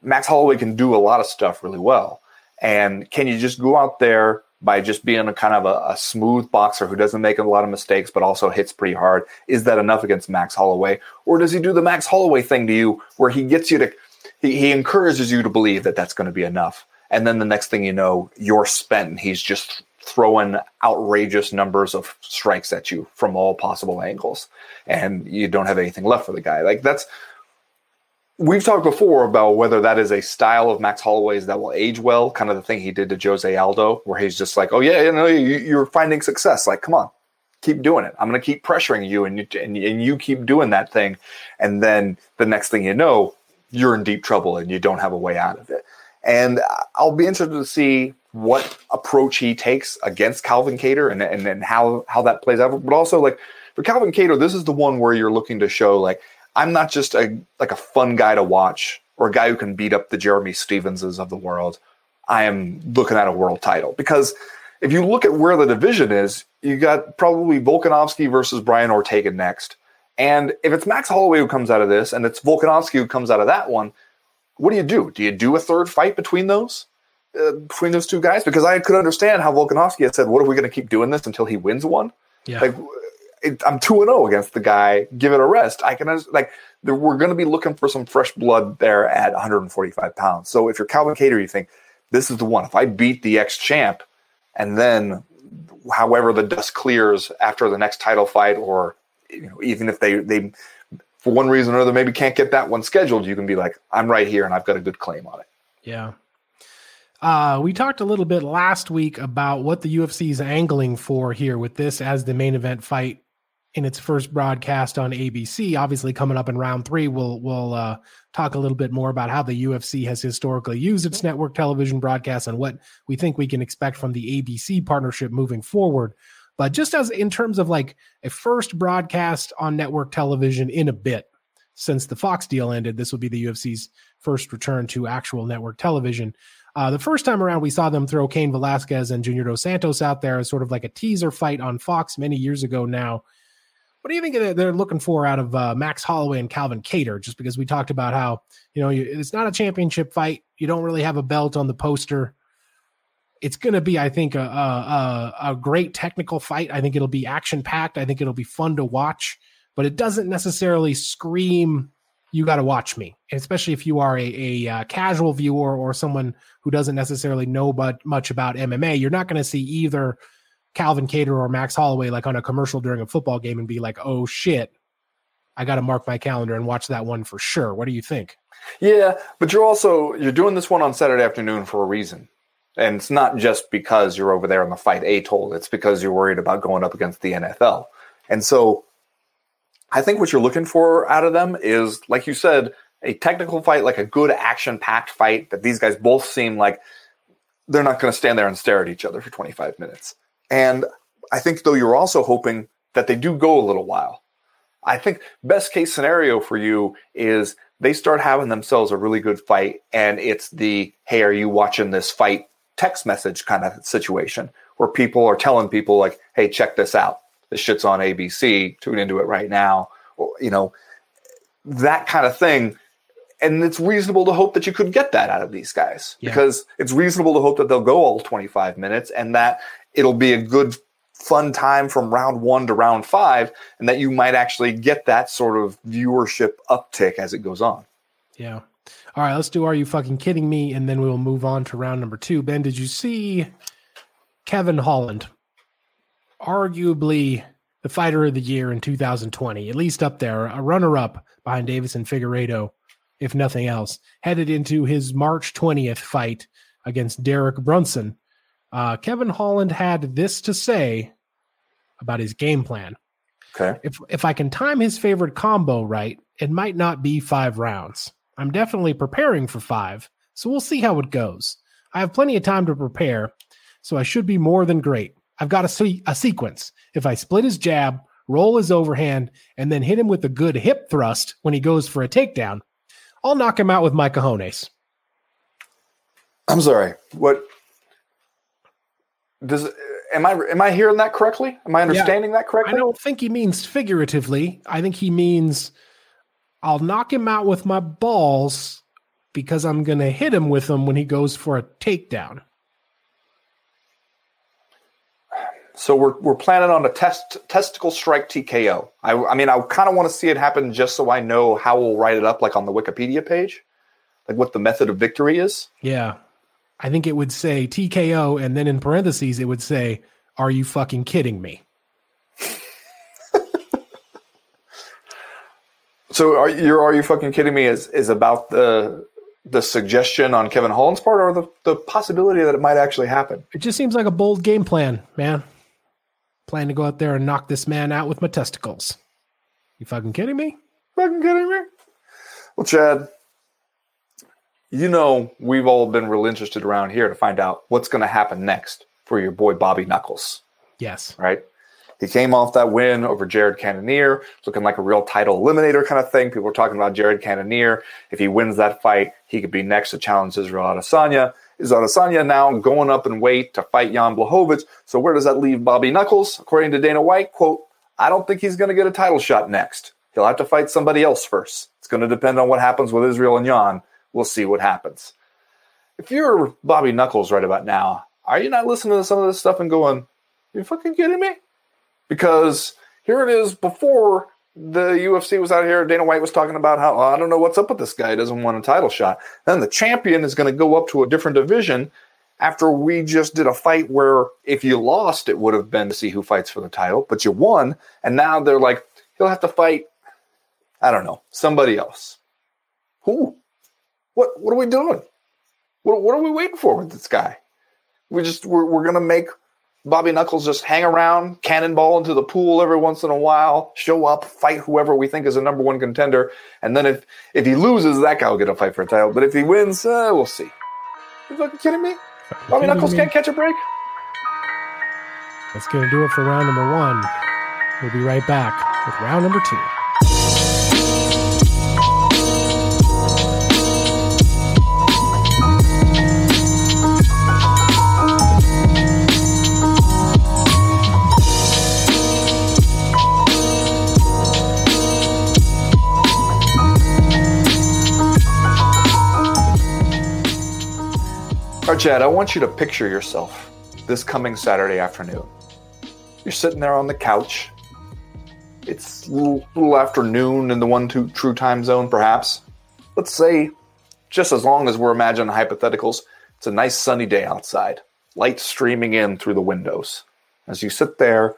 Max Holloway can do a lot of stuff really well. And can you just go out there by just being a kind of a, a, smooth boxer who doesn't make a lot of mistakes but also hits pretty hard? Is that enough against Max Holloway? Or does he do the Max Holloway thing to you where he gets you to, he, he encourages you to believe that that's going to be enough? And then the next thing you know, you're spent and he's just throwing outrageous numbers of strikes at you from all possible angles and you don't have anything left for the guy like that's we've talked before about whether that is a style of max holloway's that will age well kind of the thing he did to jose aldo where he's just like oh yeah you know you, are finding success. Like come on keep doing it. I'm going to keep pressuring you and, you and, and you keep doing that thing. And then the next thing you know you're in deep trouble and you don't have a way out of it. And I'll be interested to see what approach he takes against Calvin Kattar and, and, and how, how that plays out. But also like for Calvin Kattar, this is the one where you're looking to show like, I'm not just a like a fun guy to watch or a guy who can beat up the Jeremy Stephenses of the world, I am looking at a world title. Because if you look at where the division is, you got probably Volkanovski versus Brian Ortega next. And if it's Max Holloway who comes out of this and it's Volkanovski who comes out of that one, what do you do? Do you do a third fight between those? Uh, between those two guys? Because I could understand how Volkanovski had said, what are we going to keep doing this until he wins one? Yeah. Like, it, I'm 2 and 0 against the guy. Give it a rest. I can, like, we're going to be looking for some fresh blood there at 145 pounds. So if you're Calvin Kattar, you think, this is the one. If I beat the ex champ and then however the dust clears after the next title fight or you know even if they they for one reason or another maybe can't get that one scheduled you can be like i'm right here and i've got a good claim on it Yeah. Uh, we talked a little bit last week about what the UFC is angling for here with this as the main event fight in its first broadcast on ABC. Obviously, coming up in round three, we'll we'll uh, talk a little bit more about how the UFC has historically used its network television broadcasts and what we think we can expect from the ABC partnership moving forward. But just as in terms of like a first broadcast on network television in a bit, since the Fox deal ended, this will be the UFC's first return to actual network television. Uh, the first time around, we saw them throw Cain Velasquez and Junior Dos Santos out there as sort of like a teaser fight on Fox many years ago now. What do you think they're- looking for out of uh, Max Holloway and Calvin Kattar? Just because we talked about how, you know, you, it's not a championship fight. You don't really have a belt on the poster. It's going to be, I think, a, a, a, a great technical fight. I think it'll be action packed. I think it'll be fun to watch, but it doesn't necessarily scream you got to watch me, especially if you are a, a uh, casual viewer or someone who doesn't necessarily know but much about MMA. You're not going to see either Calvin Kattar or Max Holloway like on a commercial during a football game and be like, "Oh shit, I got to mark my calendar and watch that one for sure." What do you think? yeah but you're also you're doing this one on saturday afternoon for a reason and it's not just because you're over there on the fight atoll it's because you're worried about going up against the nfl and so I think what you're looking for out of them is, like you said, a technical fight, like a good action packed fight that these guys both seem like they're not going to stand there and stare at each other for 25 minutes. And I think, though, you're also hoping that they do go a little while. I think best case scenario for you is they start having themselves a really good fight, and it's the hey, are you watching this fight text message kind of situation where people are telling people like, hey, check this out. This shit's on ABC. Tune into it right now. Or, you know, that kind of thing. And it's reasonable to hope that you could get that out of these guys Yeah. because it's reasonable to hope that they'll go all 25 minutes and that it'll be a good, fun time from round one to round five, and that you might actually get that sort of viewership uptick as it goes on. Yeah. All right, let's do Are You Fucking Kidding Me? And then we'll move on to round number two. Ben, did you see Kevin Holland? Arguably the fighter of the year in 2020, at least up there, a runner up behind Deiveson Figueiredo, if nothing else, headed into his March 20th fight against Derek Brunson. Uh, Kevin Holland had this to say about his game plan Okay. if if I can time his favorite combo right, it might not be five rounds. I'm definitely preparing for five, so we'll see how it goes. I have plenty of time to prepare, so I should be more than great. I've got a, se- a sequence. If I split his jab, roll his overhand, and then hit him with a good hip thrust when he goes for a takedown, I'll knock him out with my cojones. I'm sorry. What does am I am I hearing that correctly? Am I understanding that correctly? I don't think he means figuratively. I think he means I'll knock him out with my balls because I'm going to hit him with them when he goes for a takedown. So we're we're planning on a test testicle strike TKO. I I mean I kind of want to see it happen just so I know how we'll write it up like on the Wikipedia page, like what the method of victory is. Yeah. I think it would say TKO and then in parentheses it would say are you fucking kidding me? So are you are you fucking kidding me? Is is about the the suggestion on Kevin Holland's part or the, the possibility that it might actually happen? It just seems like a bold game plan, man. Plan to go out there and knock this man out with my testicles. You fucking kidding me? Fucking kidding me? Well, Chad, you know we've all been real interested around here to find out what's going to happen next for your boy Bobby Knuckles, Yes. right? He came off that win over Jared Cannonier, looking like a real title eliminator kind of thing. People were talking about Jared Cannonier. If he wins that fight, he could be next to challenge Israel Adesanya. Is Adesanya now going up in weight to fight Jan Blachowicz? So where does that leave Bobby Knuckles? According to Dana White, quote, I don't think he's going to get a title shot next. He'll have to fight somebody else first. It's going to depend on what happens with Israel and Jan. We'll see what happens. If you're Bobby Knuckles right about now, are you not listening to some of this stuff and going, you fucking kidding me? Because here it is before the UFC was out here. Dana White was talking about how oh, I don't know what's up with this guy. He doesn't want a title shot. Then the champion is going to go up to a different division after we just did a fight where if you lost, it would have been to see who fights for the title, but you won. And now they're like, he'll have to fight, I don't know, somebody else. Who? What, what are we doing? What, what are we waiting for with this guy? We just, we're, we're going to make Bobby Knuckles just hang around, cannonball into the pool every once in a while, show up, fight whoever we think is a number one contender, and then if if he loses, that guy will get a fight for a title. But if he wins, uh, we'll see. You fucking kidding me? Bobby Knuckles can't catch a break. That's going to do it for round number one. We'll be right back with round number two. Chad, I want you to picture yourself this coming Saturday afternoon. You're sitting there on the couch. It's a little, little afternoon in the one two true time zone, perhaps. Let's say, just as long as we're imagining hypotheticals, it's a nice sunny day outside, light streaming in through the windows. As you sit there,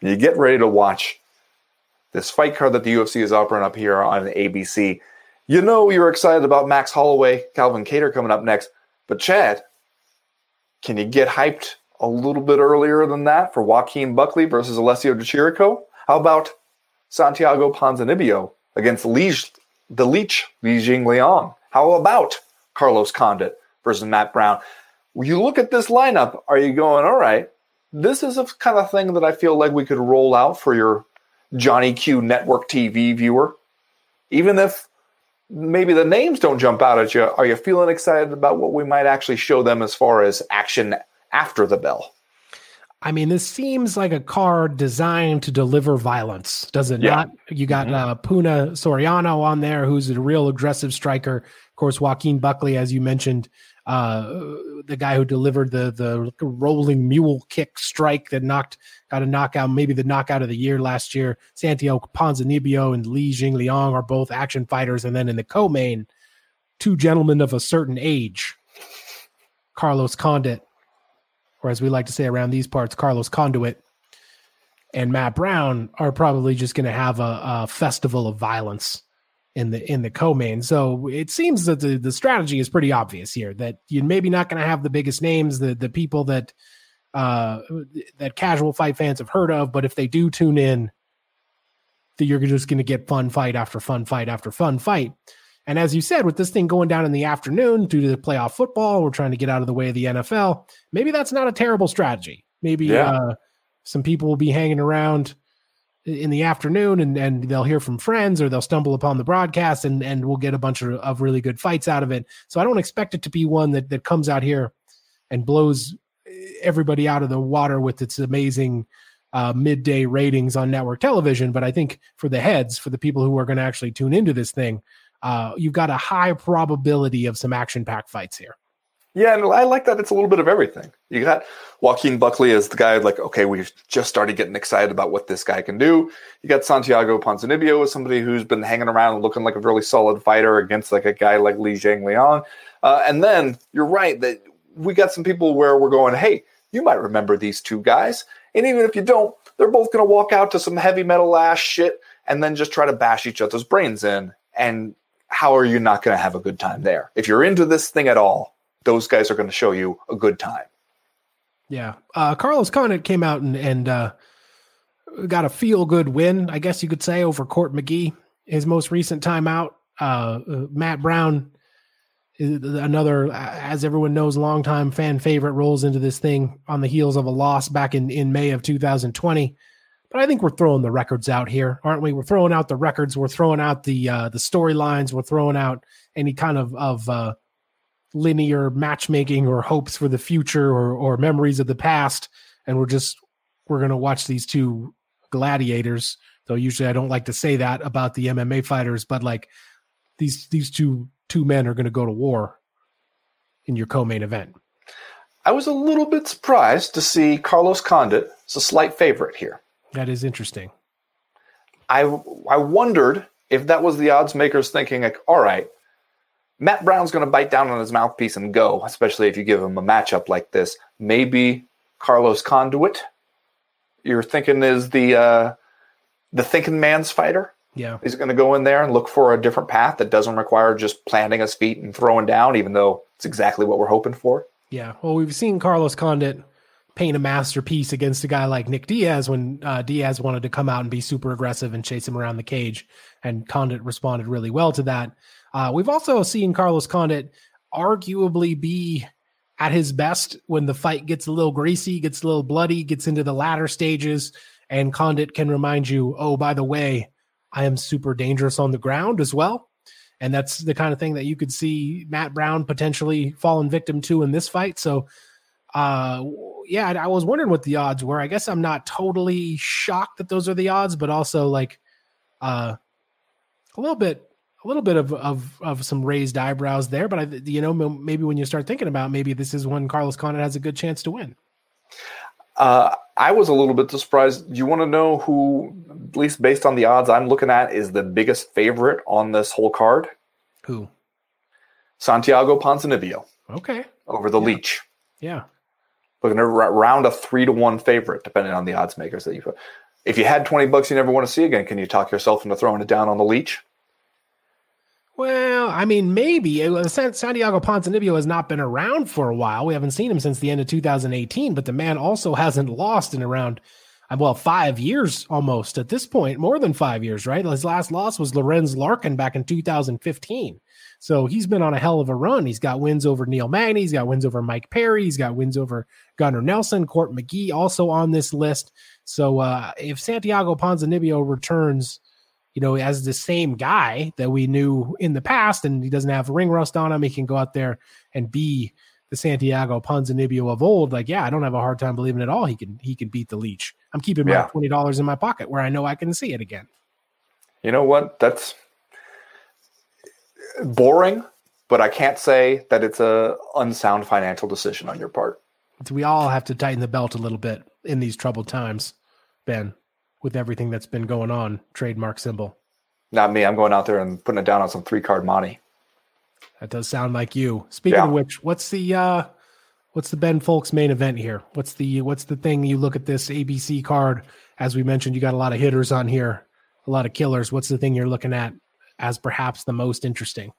you get ready to watch this fight card that the UFC is offering up here on ABC. You know you're excited about Max Holloway, Calvin Kattar coming up next. But Chad, can you get hyped a little bit earlier than that for Joaquin Buckley versus Alessio Di Chirico? How about Santiago Ponzinibbio against the Leech, Li Jingliang? How about Carlos Condit versus Matt Brown? When you look at this lineup, are you going, all right, this is a kind of thing that I feel like we could roll out for your Johnny Q network TV viewer? Even if maybe the names don't jump out at you. Are you feeling excited about what we might actually show them as far as action after the bell? I mean, this seems like a card designed to deliver violence, does it Yeah. not? You got uh, Puna Soriano on there, who's a real aggressive striker. Of course, Joaquin Buckley, as you mentioned, uh, the guy who delivered the the rolling mule kick strike that knocked got a knockout, maybe the knockout of the year last year. Santiago Ponzinibbio and Li Jingliang are both action fighters, and then in the co-main, two gentlemen of a certain age, Carlos Condit, or as we like to say around these parts, Carlos Conduit, and Matt Brown are probably just going to have a, a festival of violence in the in the co-main. So it seems that the, the strategy is pretty obvious here that you're maybe not going to have the biggest names, the the people that uh, that casual fight fans have heard of, but if they do tune in, that you're just going to get fun fight after fun fight after fun fight. And as you said, with this thing going down in the afternoon due to the playoff football, we're trying to get out of the way of the NFL. Maybe that's not a terrible strategy. Maybe Yeah. uh, some people will be hanging around in the afternoon and, and they'll hear from friends or they'll stumble upon the broadcast and, and we'll get a bunch of, of really good fights out of it. So I don't expect it to be one that, that comes out here and blows everybody out of the water with its amazing uh, midday ratings on network television. But I think for the heads, for the people who are going to actually tune into this thing, uh, you've got a high probability of some action packed fights here. Yeah, and I like that it's a little bit of everything. You got Joaquin Buckley as the guy, like, okay, we've just started getting excited about what this guy can do. You got Santiago Ponzinibbio as somebody who's been hanging around looking like a really solid fighter against like a guy like Li Jingliang. Uh, and then you're right that we got some people where we're going, hey, you might remember these two guys. And even if you don't, they're both going to walk out to some heavy metal ass shit and then just try to bash each other's brains in. And how are you not going to have a good time there? If you're into this thing at all, those guys are going to show you a good time. Yeah. Uh, Carlos Condit came out and, and uh, got a feel good win, I guess you could say, over Court McGee, his most recent time out. Uh, Matt Brown, another, as everyone knows, longtime fan favorite, rolls into this thing on the heels of a loss back in, in May of 2020. but I think we're throwing the records out here, aren't we? We're throwing out the records. We're throwing out the uh, the storylines. We're throwing out any kind of of uh, linear matchmaking or hopes for the future or or memories of the past, and we're just we're gonna watch these two gladiators. Though usually I don't like to say that about the MMA fighters, but like these these two two men are going to go to war in your co-main event. I was a little bit surprised to see Carlos Condit as a slight favorite here. That is interesting. I I wondered if that was the odds makers thinking like, all right, Matt Brown's going to bite down on his mouthpiece and go, especially if you give him a matchup like this. Maybe Carlos Condit, you're thinking is the uh, the thinking man's fighter. Yeah, he's going to go in there and look for a different path that doesn't require just planting his feet and throwing down, even though it's exactly what we're hoping for. Yeah, well, we've seen Carlos Condit paint a masterpiece against a guy like Nick Diaz when uh, Diaz wanted to come out and be super aggressive and chase him around the cage, and Condit responded really well to that. Uh, we've also seen Carlos Condit arguably be at his best when the fight gets a little greasy, gets a little bloody, gets into the latter stages, and Condit can remind you, oh, by the way, I am super dangerous on the ground as well. And that's the kind of thing that you could see Matt Brown potentially falling victim to in this fight. So, uh, yeah, I was wondering what the odds were. I guess I'm not totally shocked that those are the odds, but also like, uh, a little bit a little bit of of of some raised eyebrows there, but I, you know, maybe when you start thinking about maybe this is when Carlos Condit has a good chance to win. Uh, I was a little bit surprised. Do you want to know who, at least based on the odds I'm looking at, is the biggest favorite on this whole card? Who? Santiago Ponzinibbio. Okay. Over the yeah. Leech. Yeah. Looking around a three to one favorite, depending on the odds makers that you put. If you had 20 bucks you never want to see again, can you talk yourself into throwing it down on the Leech? Well, I mean, maybe Santiago Ponzinibbio has not been around for a while. We haven't seen him since the end of 2018, but the man also hasn't lost in around, uh, well, five years almost at this point, more than five years, right? His last loss was Lorenz Larkin back in 2015. So he's been on a hell of a run. He's got wins over Neil Magny. He's got wins over Mike Perry. He's got wins over Gunnar Nelson, Court McGee, also on this list. So uh, if Santiago Ponzinibbio returns you know, as the same guy that we knew in the past, and he doesn't have ring rust on him. He can go out there and be the Santiago Ponzinibbio of old. Like, yeah, I don't have a hard time believing at all he can he can beat the leech. I'm keeping yeah. my twenty dollars in my pocket where I know I can see it again. You know what? That's boring, but I can't say that it's a unsound financial decision on your part. We all have to tighten the belt a little bit in these troubled times, Ben with everything that's been going on. Trademark symbol. Not me. I'm going out there and putting it down on some three card money. That does sound like you. Speaking yeah. of which, what's the uh what's the Ben Fowlkes main event here? What's the what's the thing you look at this ABC card? As we mentioned, you got a lot of hitters on here, a lot of killers. What's the thing you're looking at as perhaps the most interesting?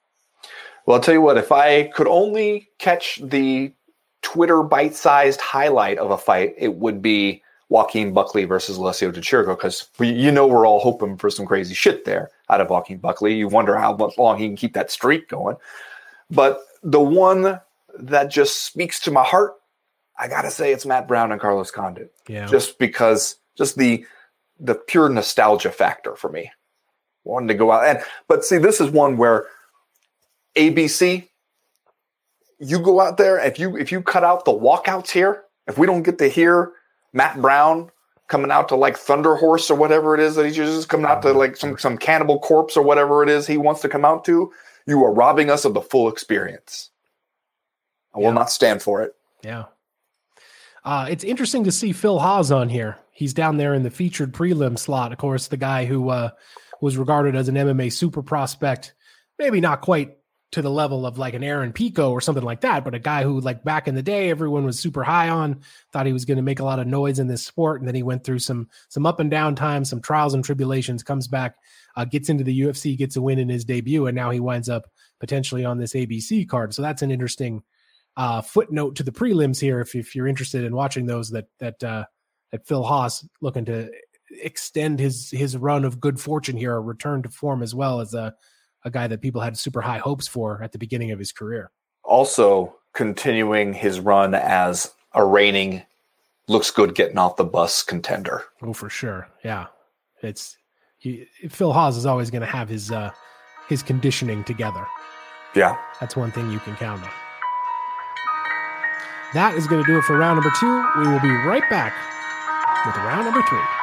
Well, I'll tell you what, if I could only catch the Twitter bite-sized highlight of a fight, it would be Joaquin Buckley versus Alessio Del Chirico because you know we're all hoping for some crazy shit there out of Joaquin Buckley. You wonder how long he can keep that streak going. But the one that just speaks to my heart, I gotta say it's Matt Brown and Carlos Condit. Yeah. Just because, just the the pure nostalgia factor for me. Wanting to go out and but see, this is one where ABC, you go out there if you if you cut out the walkouts here, if we don't get to hear Matt Brown coming out to like Thunder Horse or whatever it is that he's just coming out to like some some cannibal corpse or whatever it is he wants to come out to, you are robbing us of the full experience. I will not stand for it. Yeah. Uh, it's interesting to see Phil Hawes on here. He's down there in the featured prelim slot. Of course, the guy who uh, was regarded as an MMA super prospect, maybe not quite to the level of like an Aaron Pico or something like that, but a guy who like back in the day everyone was super high on, thought he was going to make a lot of noise in this sport, and then he went through some some up and down times, some trials and tribulations, comes back, uh, gets into the UFC, gets a win in his debut, and now he winds up potentially on this ABC card. So that's an interesting uh, footnote to the prelims here. If if you're interested in watching those, that that uh, that Phil Hawes looking to extend his his run of good fortune here, a return to form as well as a a guy that people had super high hopes for at the beginning of his career. Also, continuing his run as a reigning looks good getting off the bus contender. Oh, for sure. Yeah, it's he, Phil Hawes is always going to have his uh, his conditioning together. Yeah, That's one thing you can count on. That is going to do it for round number two. We will be right back with round number three.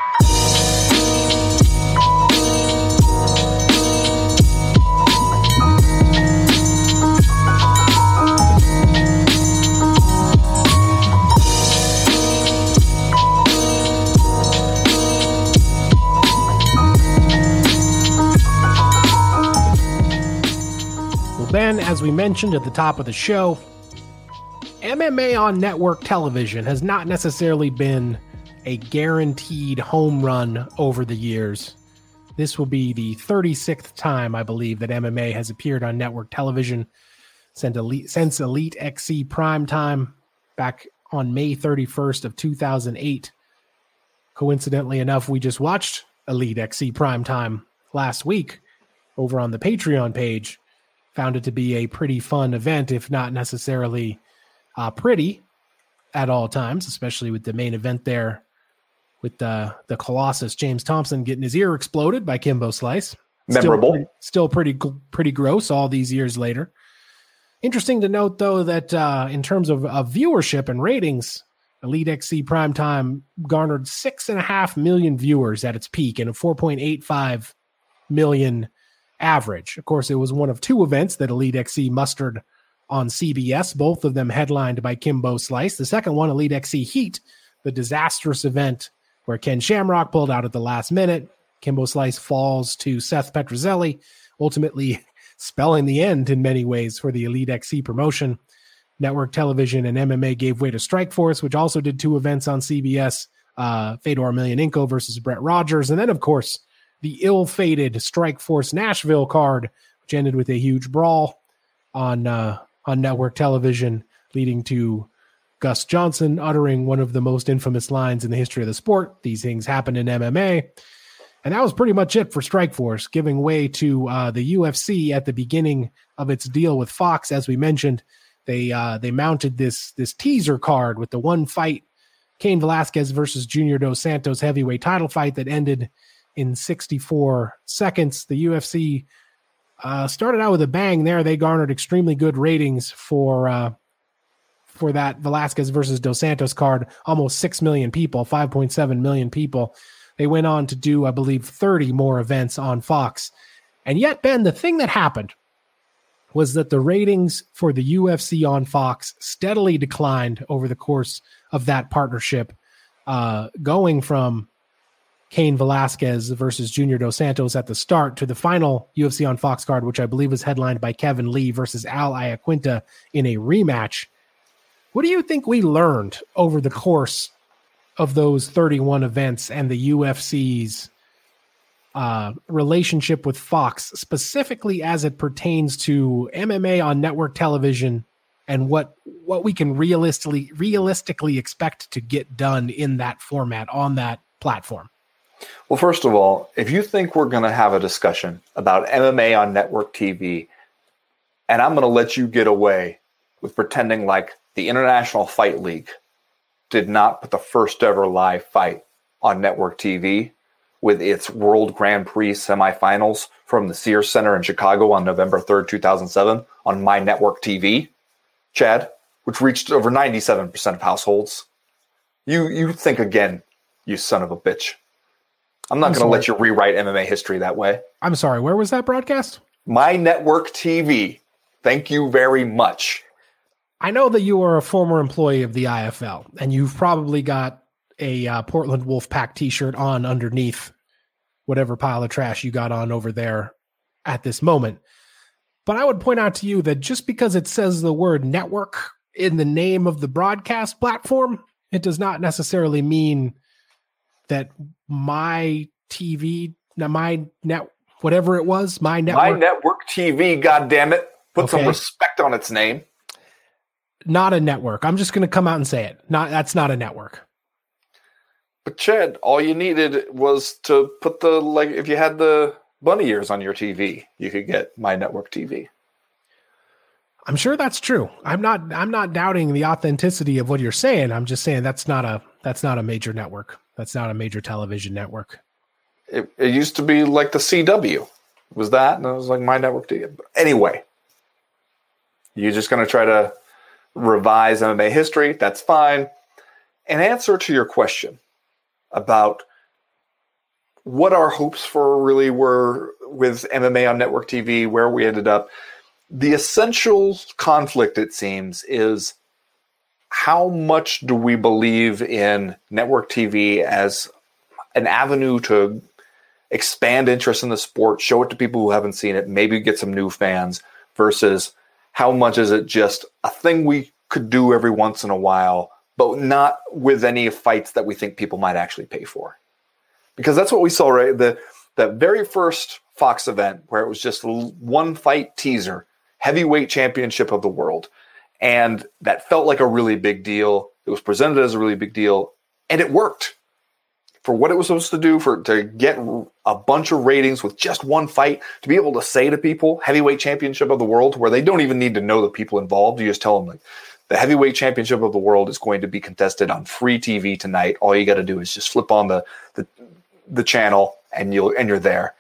Ben, as we mentioned at the top of the show, MMA on network television has not necessarily been a guaranteed home run over the years. This will be the 36th time, I believe, that MMA has appeared on network television since Elite, since Elite XC Prime Time back on May 31st of 2008. Coincidentally enough, we just watched Elite XC Prime Time last week over on the Patreon page. Found it to be a pretty fun event, if not necessarily uh, pretty at all times, especially with the main event there with the the Colossus James Thompson getting his ear exploded by Kimbo Slice. Memorable. Still pretty, still pretty pretty gross all these years later. Interesting to note though that uh, in terms of, of viewership and ratings, Elite XC Primetime garnered six and a half million viewers at its peak and a 4.85 million average. Of course, it was one of two events that Elite XC mustered on CBS, both of them headlined by Kimbo Slice. The second one, Elite XC Heat, the disastrous event where Ken Shamrock pulled out at the last minute. Kimbo Slice falls to Seth Petruzelli, ultimately spelling the end in many ways for the Elite XC promotion. Network television and MMA gave way to Strikeforce, which also did two events on CBS uh, Fedor Emelianenko versus Brett Rogers. And then, of course, the ill fated Strikeforce Nashville card, which ended with a huge brawl on uh, on network television, leading to Gus Johnson uttering one of the most infamous lines in the history of the sport. These things happen in MMA. And that was pretty much it for Strikeforce, giving way to uh, the UFC at the beginning of its deal with Fox. As we mentioned, they uh, they mounted this this teaser card with the one fight, Cain Velasquez versus Junior Dos Santos heavyweight title fight that ended in 64 seconds. The UFC uh, started out with a bang there. They garnered extremely good ratings for uh, for that Velasquez versus Dos Santos card. Almost six million people, 5.7 million people. They went on to do, I believe, 30 more events on Fox. And yet, Ben, the thing that happened was that the ratings for the UFC on Fox steadily declined over the course of that partnership, uh, going from Cain Velasquez versus Junior Dos Santos at the start to the final UFC on Fox card, which I believe was headlined by Kevin Lee versus Al Iaquinta in a rematch. What do you think we learned over the course of those 31 events and the UFC's uh, relationship with Fox, specifically as it pertains to MMA on network television and what what we can realistically realistically expect to get done in that format on that platform? Well, first of all, if you think we're going to have a discussion about MMA on network TV, and I'm going to let you get away with pretending like the International Fight League did not put the first ever live fight on network TV with its World Grand Prix semifinals from the Sears Center in Chicago on November 3rd, 2007 on My Network TV, Chad, which reached over 97% of households. You you think again, you son of a bitch. I'm not going to let you rewrite MMA history that way. I'm sorry, where was that broadcast? My Network TV. Thank you very much. I know that you are a former employee of the IFL, and you've probably got a uh, Portland Wolfpack T-shirt on underneath whatever pile of trash you got on over there at this moment. But I would point out to you that just because it says the word network in the name of the broadcast platform, it does not necessarily mean that my TV, my net, whatever it was, my network, My Network TV, God damn it. Put some respect on its name. not a network. I'm just going to come out and say it. Not that's not a network. But Chad, all you needed was to put the like if you had the bunny ears on your TV, you could get My Network TV. I'm sure that's true. I'm not I'm not doubting the authenticity of what you're saying. I'm just saying that's not a That's not a major network. That's not a major television network. It, it used to be like the CW. Was that, and it was like my network. TV. Anyway, you're just going to try to revise MMA history. That's fine. An answer to your question about what our hopes for really were with MMA on network TV, where we ended up. The essential conflict, it seems, is how much do we believe in network TV as an avenue to expand interest in the sport, show it to people who haven't seen it, maybe get some new fans, versus how much is it just a thing we could do every once in a while, but not with any fights that we think people might actually pay for? Because that's what we saw, right? The that very first Fox event where it was just one fight teaser, heavyweight championship of the world. And that felt like a really big deal. It was presented as a really big deal, and it worked. For what it was supposed to do for to get a bunch of ratings with just one fight to be able to say to people heavyweight championship of the world where they don't even need to know the people involved you just tell them like the heavyweight championship of the world is going to be contested on free tv tonight. All you got to do is just flip on the, the the channel and you'll and you're there.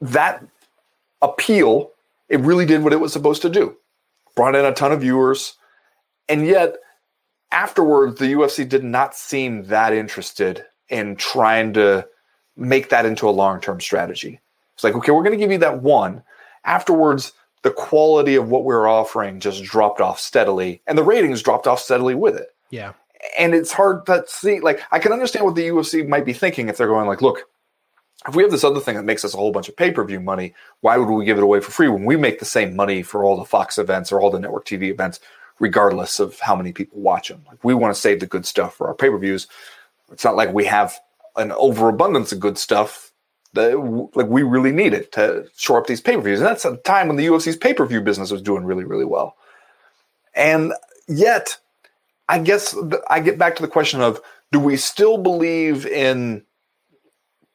That appeal it really did what it was supposed to do brought in a ton of viewers, and yet afterwards the UFC did not seem that interested in trying to make that into a long-term strategy. It's like, okay, we're going to give you that one. Afterwards, the quality of what we are offering just dropped off steadily, and the ratings dropped off steadily with it. Yeah. And it's hard to see. Like, I can understand what the UFC might be thinking if they're going like, look, if we have this other thing that makes us a whole bunch of pay per view money, why would we give it away for free when we make the same money for all the Fox events or all the network TV events, regardless of how many people watch them? Like we want to save the good stuff for our pay per views. It's not like we have an overabundance of good stuff that like we really need it to shore up these pay per views. And that's a time when the UFC's pay per view business was doing really, really well. And yet, I guess I get back to the question of do we still believe in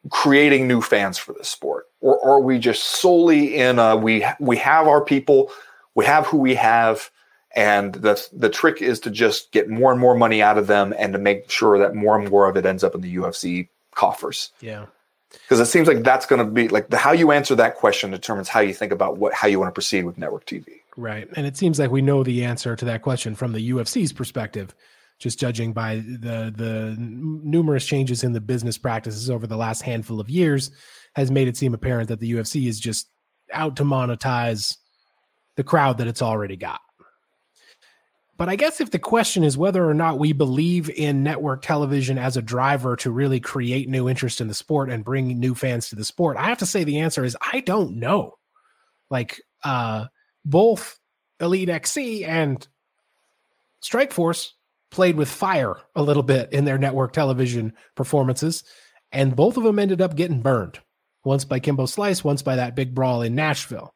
creating new fans for this sport, or are we just solely in a, we we have our people, we have who we have, and the the trick is to just get more and more money out of them and to make sure that more and more of it ends up in the UFC coffers. Yeah. Because it seems like that's going to be like the, how you answer that question determines how you think about what how you want to proceed with network TV. Right, and it seems like we know the answer to that question from the UFC's perspective just judging by the the numerous changes in the business practices over the last handful of years has made it seem apparent that the UFC is just out to monetize the crowd that it's already got. But I guess if the question is whether or not we believe in network television as a driver to really create new interest in the sport and bring new fans to the sport, I have to say the answer is I don't know. Like uh both Elite XC and Strikeforce played with fire a little bit in their network television performances, and both of them ended up getting burned. Once by Kimbo Slice, once by that big brawl in Nashville.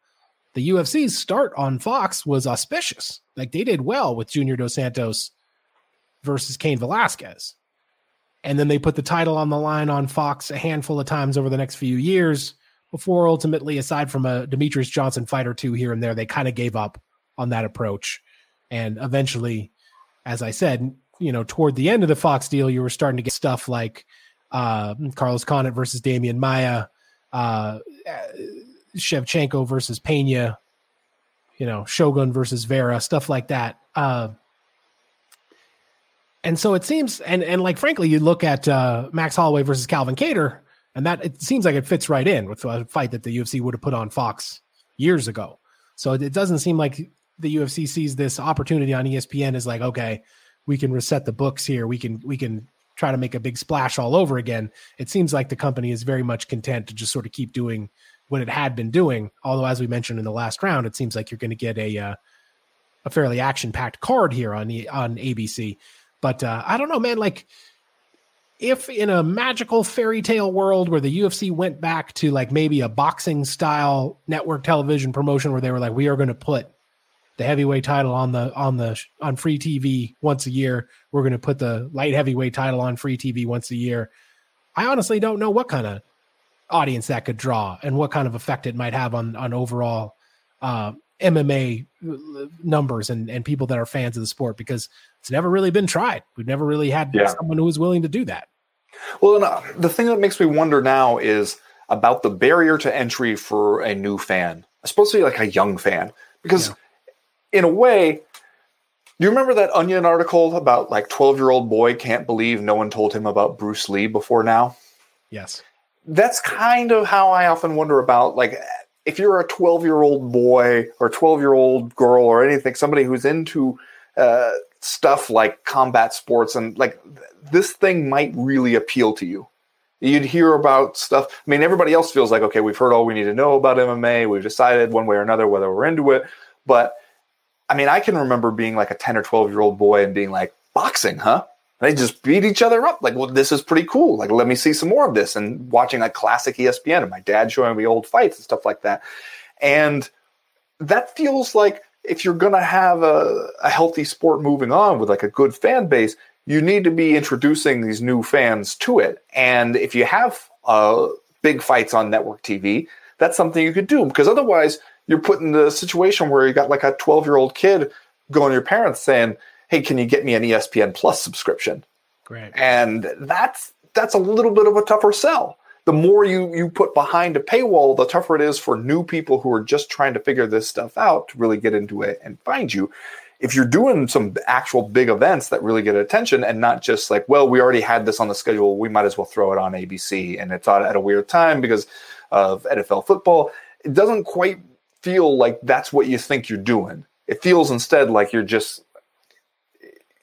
The UFC's start on Fox was auspicious. Like they did well with Junior Dos Santos versus Cain Velasquez. And then they put the title on the line on Fox a handful of times over the next few years before ultimately, aside from a Demetrious Johnson fight or two here and there, they kind of gave up on that approach. And eventually as I said, you know, toward the end of the Fox deal, you were starting to get stuff like uh, Carlos Condit versus Demian Maya, uh, Shevchenko versus Pena, you know, Shogun versus Vera, stuff like that. Uh, and so it seems, and and like frankly, you look at uh, Max Holloway versus Calvin Kattar, and that it seems like it fits right in with a fight that the UFC would have put on Fox years ago. So it doesn't seem like the UFC sees this opportunity on ESPN is like, okay, we can reset the books here. We can we can try to make a big splash all over again. It seems like the company is very much content to just sort of keep doing what it had been doing. Although, as we mentioned in the last round, it seems like you're going to get a uh, a fairly action packed card here on the on ABC. But uh, I don't know, man. Like, if in a magical fairy tale world where the UFC went back to like maybe a boxing style network television promotion where they were like, we are going to put the heavyweight title on the on the on free TV once a year. We're going to put the light heavyweight title on free TV once a year. I honestly don't know what kind of audience that could draw and what kind of effect it might have on on overall uh, MMA uh, numbers and, and people that are fans of the sport because it's never really been tried. We've never really had Yeah. someone who was willing to do that. Well, and, uh, the thing that makes me wonder now is about the barrier to entry for a new fan, especially like a young fan, because in a way, do you remember that Onion article about like twelve year old boy can't believe no one told him about Bruce Lee before now? Yes. That's kind of how I often wonder about like if you're a 12 year old boy or 12 year old girl or anything, somebody who's into uh, stuff like combat sports and like this thing might really appeal to you. You'd hear about stuff. I mean, everybody else feels like, okay, we've heard all we need to know about MMA. We've decided one way or another whether we're into it. But I mean, I can remember being like a 10 or 12 year old boy and being like, boxing, huh? They just beat each other up. Like, well, this is pretty cool. Like, let me see some more of this. And watching like classic ESPN and my dad showing me old fights and stuff like that. And that feels like if you're going to have a, a healthy sport moving on with like a good fan base, you need to be introducing these new fans to it. And if you have uh, big fights on network TV, that's something you could do because otherwise you're put in the situation where you got like a 12 year old kid going to your parents saying, Hey, can you get me an ESPN Plus subscription? Great. and that's that's a little bit of a tougher sell. The more you you put behind a paywall, the tougher it is for new people who are just trying to figure this stuff out to really get into it and find you. If you're doing some actual big events that really get attention and not just like, well, we already had this on the schedule, we might as well throw it on ABC and it's on at a weird time because of NFL football, it doesn't quite feel like that's what you think you're doing. It feels instead like you're just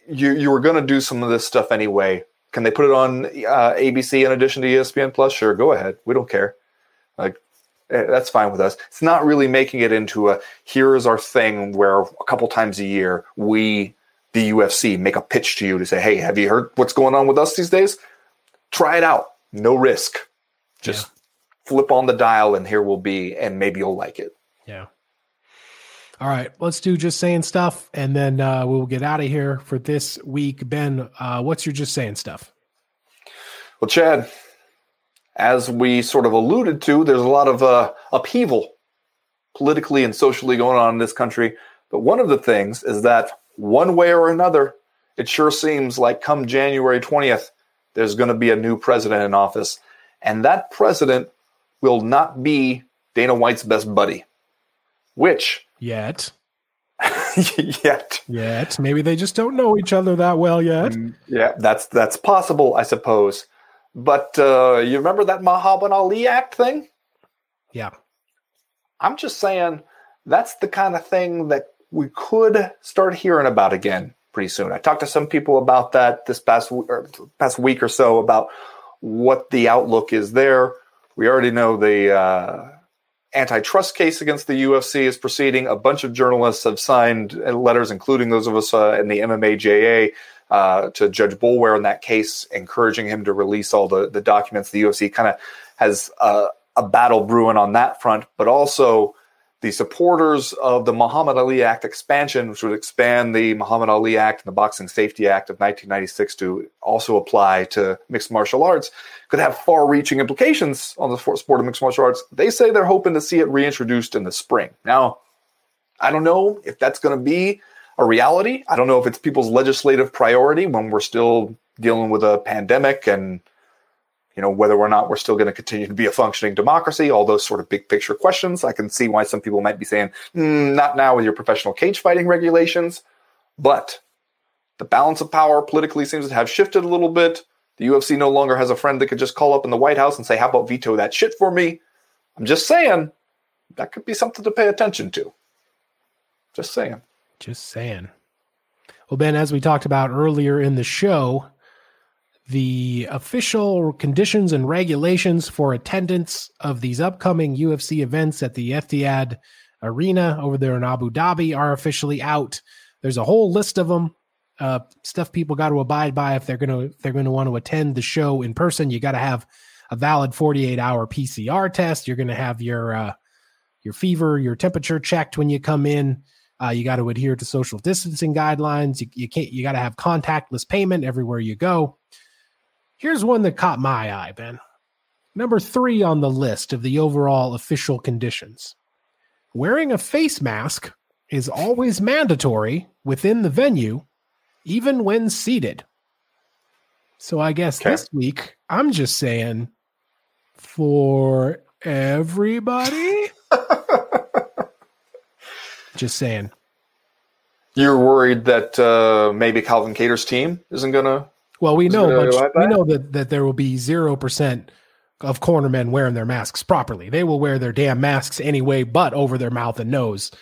you you were going to do some of this stuff anyway. Can they put it on uh, ABC in addition to ESPN Plus? Sure, go ahead. We don't care. Like eh, that's fine with us. It's not really making it into a here is our thing where a couple times a year we the UFC make a pitch to you to say, "Hey, have you heard what's going on with us these days? Try it out. No risk. Just flip on the dial and here we'll be and maybe you'll like it." Yeah. All right, let's do just saying stuff, and then uh, we'll get out of here for this week. Ben, uh, what's your just saying stuff? Well, Chad, as we sort of alluded to, there's a lot of uh, upheaval politically and socially going on in this country. But one of the things is that one way or another, it sure seems like come January 20th, there's going to be a new president in office. And that president will not be Dana White's best buddy, which, Yet, yet, yet, maybe they just don't know each other that well yet. Yeah, that's that's possible, I suppose. But uh, you remember that Muhammad Ali Act thing? Yeah, I'm just saying that's the kind of thing that we could start hearing about again pretty soon. I talked to some people about that this past or past week or so about what the outlook is there. We already know the uh, antitrust case against the UFC is proceeding. A bunch of journalists have signed letters, including those of us uh, in the MMAJA, uh, to Judge Boulware in that case, encouraging him to release all the, the documents. The UFC kind of has uh, a battle brewing on that front, but also the supporters of the Muhammad Ali Act expansion, which would expand the Muhammad Ali Act and the Boxing Safety Act of 1996 to also apply to mixed martial arts, could have far reaching implications on the sport of mixed martial arts. They say they're hoping to see it reintroduced in the spring. Now, I don't know if that's going to be a reality. I don't know if it's people's legislative priority when we're still dealing with a pandemic and you know whether or not we're still going to continue to be a functioning democracy all those sort of big picture questions. I can see why some people might be saying "Mm, not now with your professional cage fighting regulations. But the balance of power politically seems to have shifted a little bit. The ufc no longer has a friend that could just call up in the white house and say how about veto that shit for me? I'm just saying that could be something to pay attention to. Just saying. Just saying. Well, Ben, as we talked about earlier in the show, the official conditions and regulations for attendance of these upcoming UFC events at the Etihad Arena over there in Abu Dhabi are officially out. There's a whole list of them. Uh, stuff people got to abide by if they're going to if they're to want to attend the show in person. You got to have a valid 48 hour PCR test. You're going to have your uh, your fever, your temperature checked when you come in. Uh, you got to adhere to social distancing guidelines. You, you can't. You got to have contactless payment everywhere you go. Here's one that caught my eye, Ben. Number three on the list of the overall official conditions. wearing a face mask is always mandatory within the venue, even when seated. So I guess Okay. this week, I'm just saying for everybody. just saying. You're worried that uh, maybe Calvin Kattar's team isn't going to. Well, we know, but like we that? know that, that there will be 0% of cornermen wearing their masks properly. They will wear their damn masks anyway, but over their mouth and nose.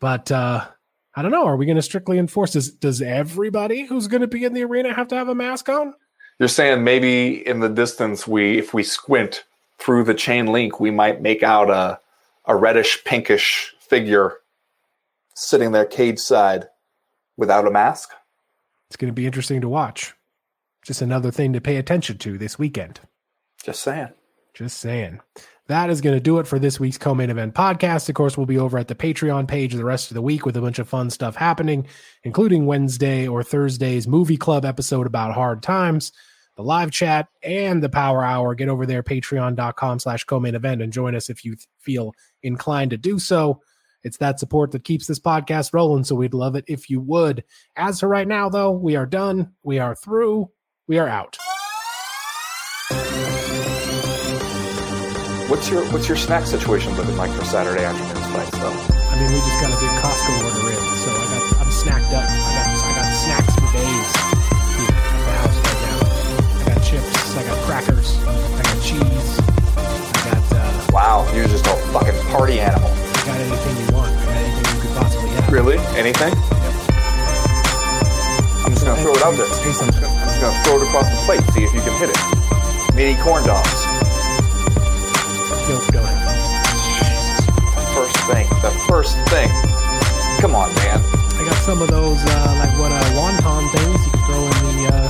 But uh, I don't know. Are we going to strictly enforce this? Does everybody who's going to be in the arena have to have a mask on? You're saying maybe in the distance, we if we squint through the chain link, we might make out a a reddish pinkish figure sitting there cage side without a mask. It's going to be interesting to watch. Just another thing to pay attention to this weekend. Just saying. Just saying. That is going to do it for this week's co-main event podcast. Of course, we'll be over at the Patreon page the rest of the week with a bunch of fun stuff happening, including Wednesday or Thursday's movie club episode about hard times, the live chat, and the power hour. Get over there, patreon.com slash co-main event and join us if you feel inclined to do so. It's that support that keeps this podcast rolling, so we'd love it if you would. As for right now, though, we are done. We are through. We are out. What's your what's your snack situation looking like for Saturday afternoon's fights though? I mean, we just got a big Costco order in, so I got I'm snacked up. I got I got snacks for days here at the house right now. I got chips, I got crackers, I got cheese, I got uh, Wow, you're just a fucking party animal. I got anything you want. I got anything you could possibly have. Really? Anything? I'm just gonna throw it out there. Just gonna, I'm just gonna throw it across the plate, see if you can hit it. Mini corn dogs. Nope, don't have. First thing. The first thing. Come on, man. I got some of those uh, like what uh, wonton things you can throw in the uh,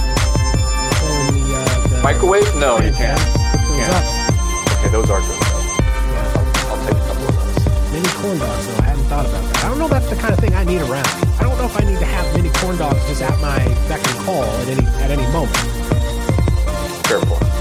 throw in the, uh, the Microwave? No, you can't. Can't. Okay, those are good Mini corn dogs, though. I hadn't thought about that. I don't know if that's the kind of thing I need around. I don't know if I need to have mini corn dogs just at my beck and call at any at any moment. Fair point.